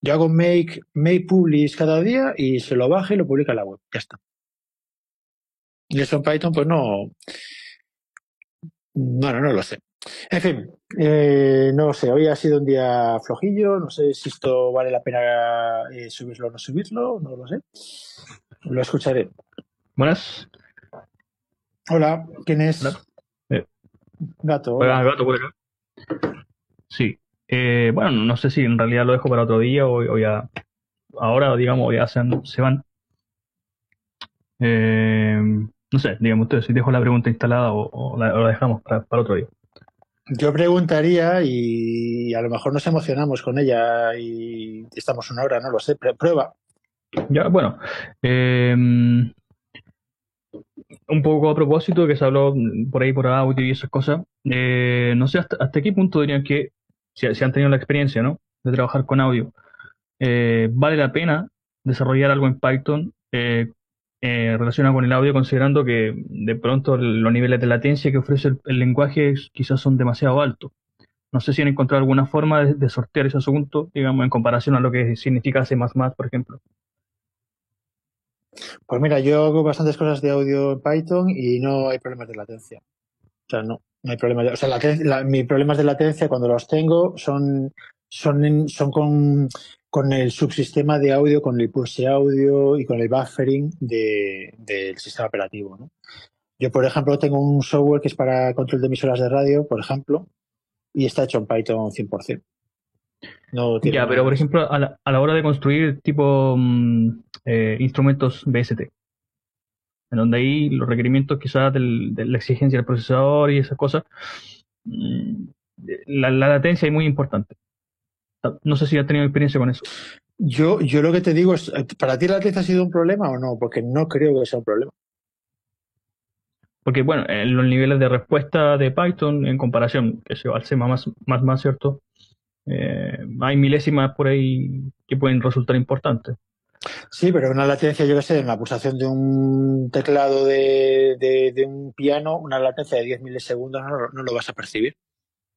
Yo hago make, make publish cada día y se lo baja y lo publica en la web. Ya está. Y eso en Python, pues no. Bueno, no lo sé. En fin, eh, no sé, hoy ha sido un día flojillo, no sé si esto vale la pena eh, subirlo o no subirlo, no lo sé. Lo escucharé.
Buenas.
Hola, ¿quién es?
Hola. Eh.
Gato.
Hola, gato, por acá. Sí. Eh, bueno, no sé si en realidad lo dejo para otro día o, o ya. Ahora, digamos, ya se, se van. no sé, digamos ustedes, si dejo la pregunta instalada o, o, la, o la, dejamos para, para otro día.
Yo preguntaría y a lo mejor nos emocionamos con ella y estamos una hora, no lo sé, prueba.
Ya, bueno. Eh, un poco a propósito que se habló por ahí por audio y esas cosas. Eh, no sé hasta, hasta, qué punto dirían que, si, han tenido la experiencia, ¿no? De trabajar con audio, eh, vale la pena desarrollar algo en Python eh, relacionado con el audio, considerando que de pronto los niveles de latencia que ofrece el, lenguaje quizás son demasiado altos. No sé si han encontrado alguna forma de, sortear ese asunto, digamos, en comparación a lo que significa C++, por ejemplo.
Pues mira, yo hago bastantes cosas de audio en Python y no hay problemas de latencia. O sea, no, no hay problemas o sea, la, mis problemas de latencia cuando los tengo son, son, son con con el subsistema de audio, con el pulse audio y con el buffering de, del sistema operativo. ¿no? Yo, por ejemplo, tengo un software que es para control de emisoras de radio, por ejemplo, y está hecho en Python 100%.
No ya, pero por ejemplo, a la, a la hora de construir tipo mm, eh, instrumentos BST, en donde ahí los requerimientos quizás del, de la exigencia del procesador y esas cosas, mm, la, la latencia es muy importante. No sé si has tenido experiencia con eso.
Yo, yo lo que te digo es, ¿para ti la latencia ha sido un problema o no? Porque no creo que sea un problema.
Porque, bueno, en los niveles de respuesta de Python en comparación, que se al C más, más, más cierto, eh, hay milésimas por ahí que pueden resultar importantes.
Sí, pero una latencia, yo qué sé, en la pulsación de un teclado de, de, de un piano, una latencia de 10 milisegundos no, no, lo vas a percibir,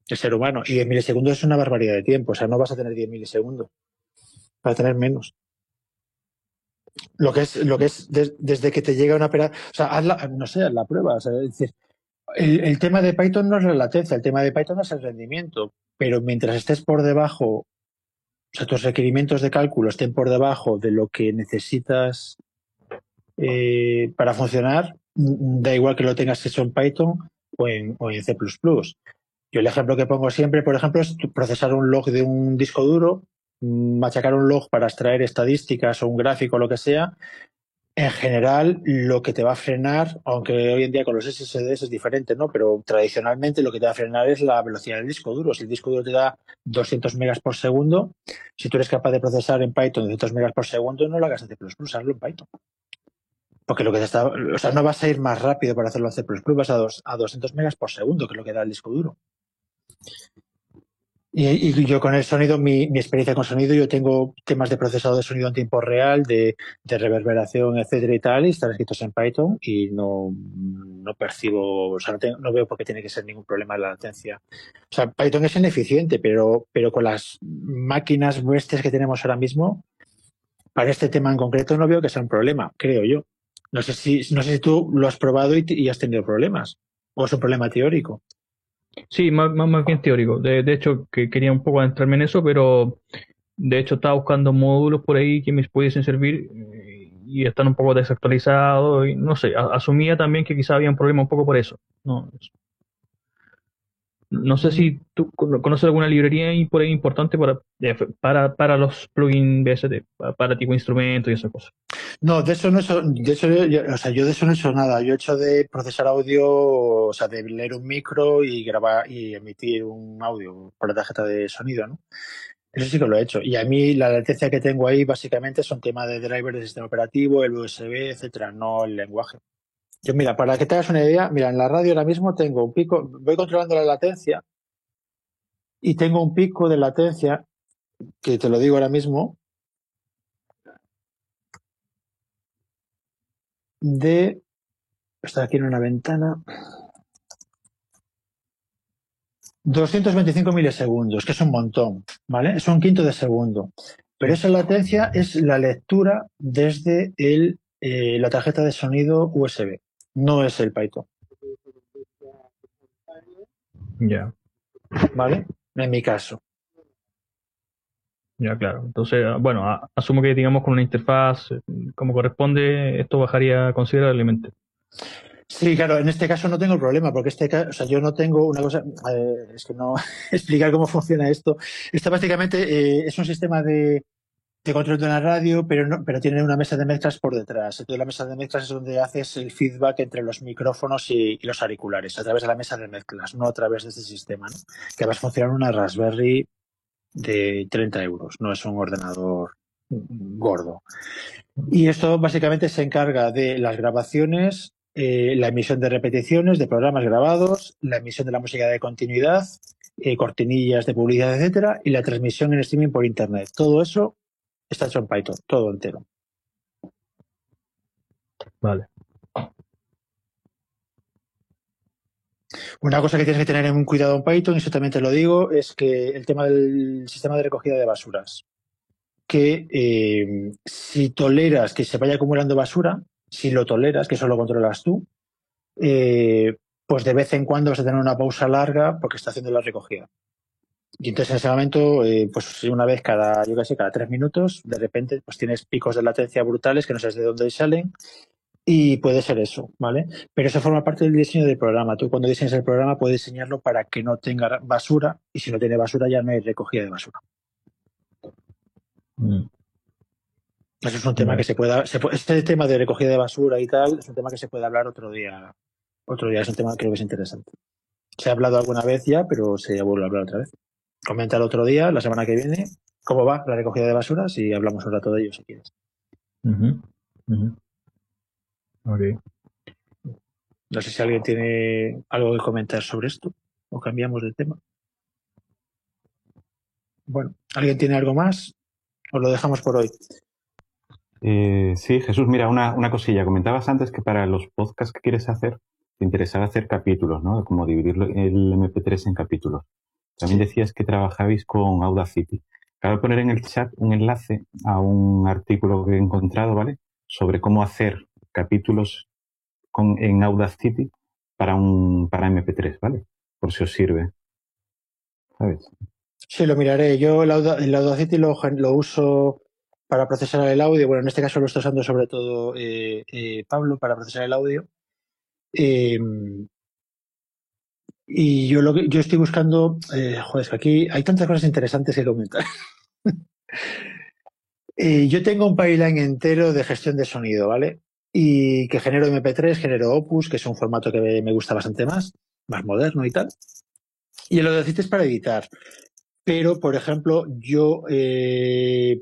el ser humano. Y 10 milisegundos es una barbaridad de tiempo, o sea, no vas a tener 10 milisegundos, vas a tener menos. Lo que es, lo que es des, desde que te llega una operación, o sea, haz la, no sé, haz la prueba, es decir, el, el, tema de Python no es la latencia, el tema de Python es el rendimiento, pero mientras estés por debajo o sea, tus requerimientos de cálculo estén por debajo de lo que necesitas eh, para funcionar, da igual que lo tengas hecho en Python o en, o en C++. Yo el ejemplo que pongo siempre, por ejemplo, es procesar un log de un disco duro, machacar un log para extraer estadísticas o un gráfico o lo que sea, en general, lo que te va a frenar, aunque hoy en día con los SSDs es diferente, ¿no? Pero tradicionalmente lo que te va a frenar es la velocidad del disco duro. Si el disco duro te da 200 megas por segundo, si tú eres capaz de procesar en Python 200 megas por segundo, no lo hagas en C++, hazlo en Python. Porque lo que te está, o sea, no vas a ir más rápido para hacerlo en C++, vas a, dos, a 200 megas por segundo, que es lo que da el disco duro. Y, yo con el sonido, mi, experiencia con sonido, yo tengo temas de procesado de sonido en tiempo real, de, reverberación, etcétera y tal, y están escritos en Python y no, no percibo, o sea, no, veo por qué tiene que ser ningún problema la latencia. O sea, Python es ineficiente, pero, pero con las máquinas bestias que tenemos ahora mismo, para este tema en concreto no veo que sea un problema, creo yo. No sé si, no sé si tú lo has probado y has tenido problemas, o es un problema teórico.
Sí, más, más, bien teórico. De, de, hecho, que quería un poco adentrarme en eso, pero de hecho estaba buscando módulos por ahí que me pudiesen servir y están un poco desactualizados. Y no sé, asumía también que quizá había un problema un poco por eso. No, no sé si tú conoces alguna librería por ahí importante para, para, para los plugins BSD, para, para tipo instrumento y esas cosas.
No, de eso no hecho, de eso, yo, o sea, yo de eso no he hecho nada. Yo he hecho de procesar audio, o sea, de leer un micro y grabar y emitir un audio por la tarjeta de sonido, ¿no? Eso sí que lo he hecho. Y a mí la latencia que tengo ahí básicamente son temas de driver de sistema operativo, el USB, etcétera, no el lenguaje. Yo, mira, para que te hagas una idea, mira, en la radio ahora mismo tengo un pico, voy controlando la latencia y tengo un pico de latencia, que te lo digo ahora mismo, de, está aquí en una ventana, 225 milisegundos, que es un montón, ¿vale? Es un quinto de segundo. Pero esa latencia es la lectura desde el, eh, la tarjeta de sonido USB no es el Python.
Ya. Yeah.
¿Vale? En mi caso.
Ya, claro. Entonces, bueno, asumo que digamos con una interfaz como corresponde, esto bajaría considerablemente.
Sí, claro, en este caso no tengo problema, porque este caso, o sea, yo no tengo una cosa, eh, es que no explicar cómo funciona esto. Esto básicamente eh, es un sistema de, de control de una radio, pero, no, pero tiene una mesa de mezclas por detrás. Entonces la mesa de mezclas es donde haces el feedback entre los micrófonos y, y los auriculares, a través de la mesa de mezclas, no a través de este sistema, ¿no? que va a funcionar una Raspberry de 30 euros, no es un ordenador gordo. Y esto básicamente se encarga de las grabaciones, eh, la emisión de repeticiones de programas grabados, la emisión de la música de continuidad, eh, cortinillas de publicidad, etcétera, y la transmisión en streaming por internet. Todo eso está hecho en Python, todo entero.
Vale.
Una cosa que tienes que tener en cuidado en Python, y eso también te lo digo, es que el tema del sistema de recogida de basuras. Que eh, si toleras que se vaya acumulando basura, si lo toleras, que eso lo controlas tú, eh, pues de vez en cuando vas a tener una pausa larga porque está haciendo la recogida. Y entonces en ese momento, eh, pues una vez cada, yo qué sé, cada tres minutos, de repente, pues tienes picos de latencia brutales que no sabes de dónde salen y puede ser eso, ¿vale? Pero eso forma parte del diseño del programa. Tú cuando diseñas el programa puedes diseñarlo para que no tenga basura y si no tiene basura ya no hay recogida de basura.
Mm.
Eso es un tema que se pueda, se este tema de recogida de basura y tal, es un tema que se puede hablar otro día. Otro día es un tema que creo que es interesante. Se ha hablado alguna vez ya, pero se vuelve a hablar otra vez. Comenta el otro día, la semana que viene, cómo va la recogida de basuras y hablamos un rato de ello si quieres.
Ok.
No sé si alguien tiene algo que comentar sobre esto o cambiamos de tema. Bueno, ¿alguien tiene algo más? O lo dejamos por hoy.
Eh, sí, Jesús, mira, una, una cosilla. Comentabas antes que para los podcasts que quieres hacer, te interesaba hacer capítulos, ¿no? Como dividir el MP3 en capítulos. También decías que trabajabais con Audacity. Acabo de poner en el chat un enlace a un artículo que he encontrado, ¿vale? Sobre cómo hacer capítulos con, en Audacity para un para MP3, ¿vale? Por si os sirve. ¿Sabes?
Sí, lo miraré. Yo el, Auda- el Audacity lo, lo uso para procesar el audio. Bueno, en este caso lo está usando sobre todo eh, eh, Pablo para procesar el audio. Eh, y yo lo que yo estoy buscando, eh, joder, es que aquí hay tantas cosas interesantes que comentar. Eh, yo tengo un pipeline entero de gestión de sonido, ¿vale? Y que genero MP3, genero Opus, que es un formato que me- gusta bastante más, más moderno y tal. Y el Audacity es para editar. Pero, por ejemplo, yo eh,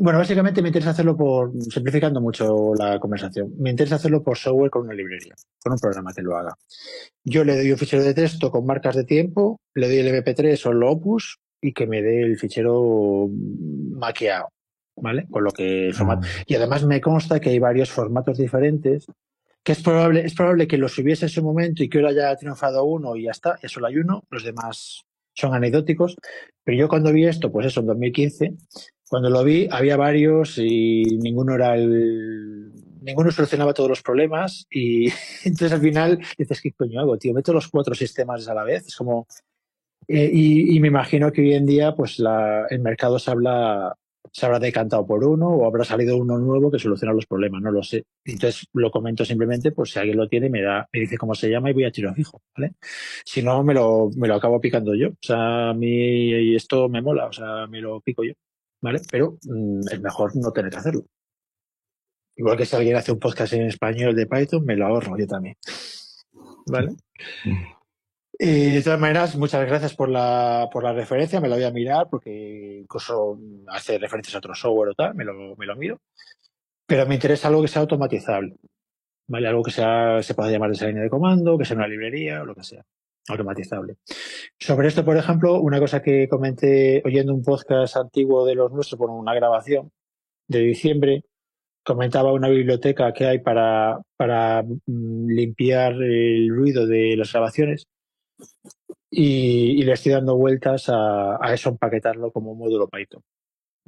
bueno, básicamente me interesa hacerlo por, simplificando mucho la conversación, me interesa hacerlo por software con una librería, con un programa que lo haga. Yo le doy un fichero de texto con marcas de tiempo, le doy el MP3 o el Opus y que me dé el fichero maqueado, ¿vale? Con lo que el formato. Y además me consta que hay varios formatos diferentes, que es probable, es probable que los hubiese en su momento y que ahora ya ha triunfado uno y ya está, ya solo hay uno, los demás son anecdóticos. Pero yo cuando vi esto, pues eso, en 2015, cuando lo vi, había varios y ninguno era el. Ninguno solucionaba todos los problemas y entonces al final dices, ¿qué coño hago, tío? Meto los cuatro sistemas a la vez. Es como. eh, y, me imagino que hoy en día, pues la, el mercado se habla, se habrá decantado por uno o habrá salido uno nuevo que soluciona los problemas, no lo sé. Entonces lo comento simplemente, pues si alguien lo tiene, me da, me dice cómo se llama y voy a tiro fijo, ¿vale? Si no, me lo, me lo acabo picando yo. O sea, a mí esto me mola, o sea, me lo pico yo. ¿Vale? Pero mm, es mejor no tener que hacerlo. Igual que si alguien hace un podcast en español de Python, me lo ahorro yo también. ¿Vale? Eh, de todas maneras, muchas gracias por la, por la referencia, me la voy a mirar porque incluso hace referencias a otro software o tal, me lo, me lo miro. Pero me interesa algo que sea automatizable, ¿vale? Algo que sea, se pueda llamar de esa línea de comando, que sea una librería o lo que sea, automatizable. Sobre esto, por ejemplo, una cosa que comenté oyendo un podcast antiguo de los nuestros, por una grabación de diciembre, comentaba una biblioteca que hay para, para mm, limpiar el ruido de las grabaciones y, le estoy dando vueltas a, a eso, empaquetarlo como un módulo Python.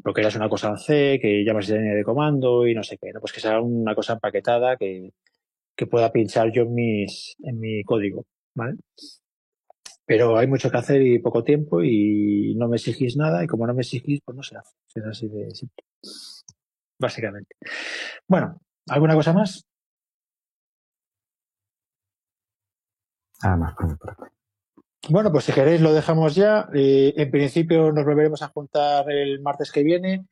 Porque era una cosa en C, que llamas de línea de comando y no sé qué, ¿no? Pues que sea una cosa empaquetada que, que pueda pinchar yo en, mis, en mi código, ¿vale? Pero hay mucho que hacer y poco tiempo y no me exigís nada y como no me exigís, pues no se hace. Es así de simple. Básicamente. Bueno, ¿alguna cosa más?
Nada más por mi parte.
Bueno, pues si queréis lo dejamos ya. Eh, en principio nos volveremos a juntar el martes que viene.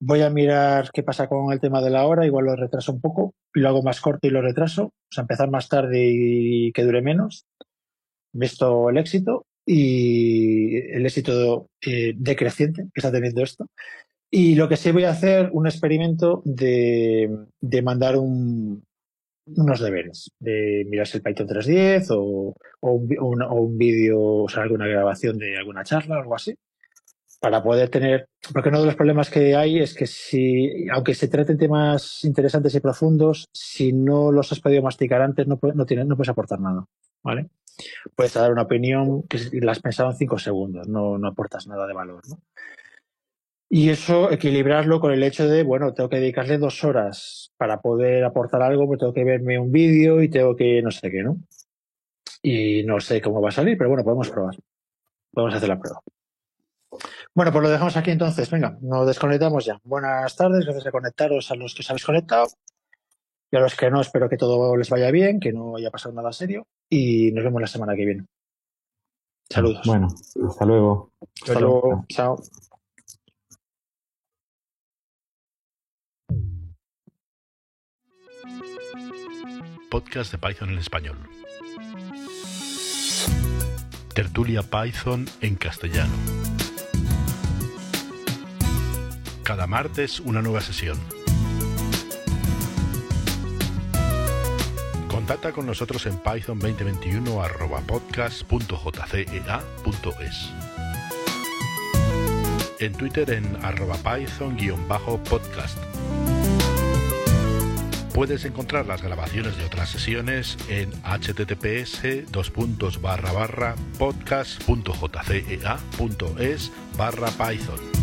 Voy a mirar qué pasa con el tema de la hora, igual lo retraso un poco y lo hago más corto y lo retraso. O sea, empezar más tarde y que dure menos, visto el éxito y el éxito eh, decreciente que está teniendo esto. Y lo que sí voy a hacer, un experimento de, de mandar un, unos deberes, de mirarse el Python 3.10 o, o un, un- o un vídeo, o sea, alguna grabación de alguna charla o algo así, para poder tener, porque uno de los problemas que hay es que si, aunque se traten temas interesantes y profundos, si no los has podido masticar antes, no, no, tienes, no puedes aportar nada, ¿vale? Puedes dar una opinión que la has pensado en cinco segundos, no, no aportas nada de valor, ¿no? Y eso equilibrarlo con el hecho de, bueno, tengo que dedicarle dos horas para poder aportar algo, pues tengo que verme un vídeo y tengo que no sé qué, ¿no? Y no sé cómo va a salir, pero bueno, podemos probar. Podemos hacer la prueba. Bueno, pues lo dejamos aquí entonces. Venga, nos desconectamos ya. Buenas tardes, gracias por conectaros a los que os habéis conectado. Y a los que no, espero que todo les vaya bien, que no haya pasado nada serio y nos vemos la semana que viene. Saludos.
Bueno, hasta luego.
Hasta luego. Chao.
Podcast de Python en español. Tertulia Python en castellano. Cada martes una nueva sesión. Contacta con nosotros en python 2021 podcast.jcea.es. En Twitter en arroba python-podcast. Puedes encontrar las grabaciones de otras sesiones en https podcast.jcea.es barra python.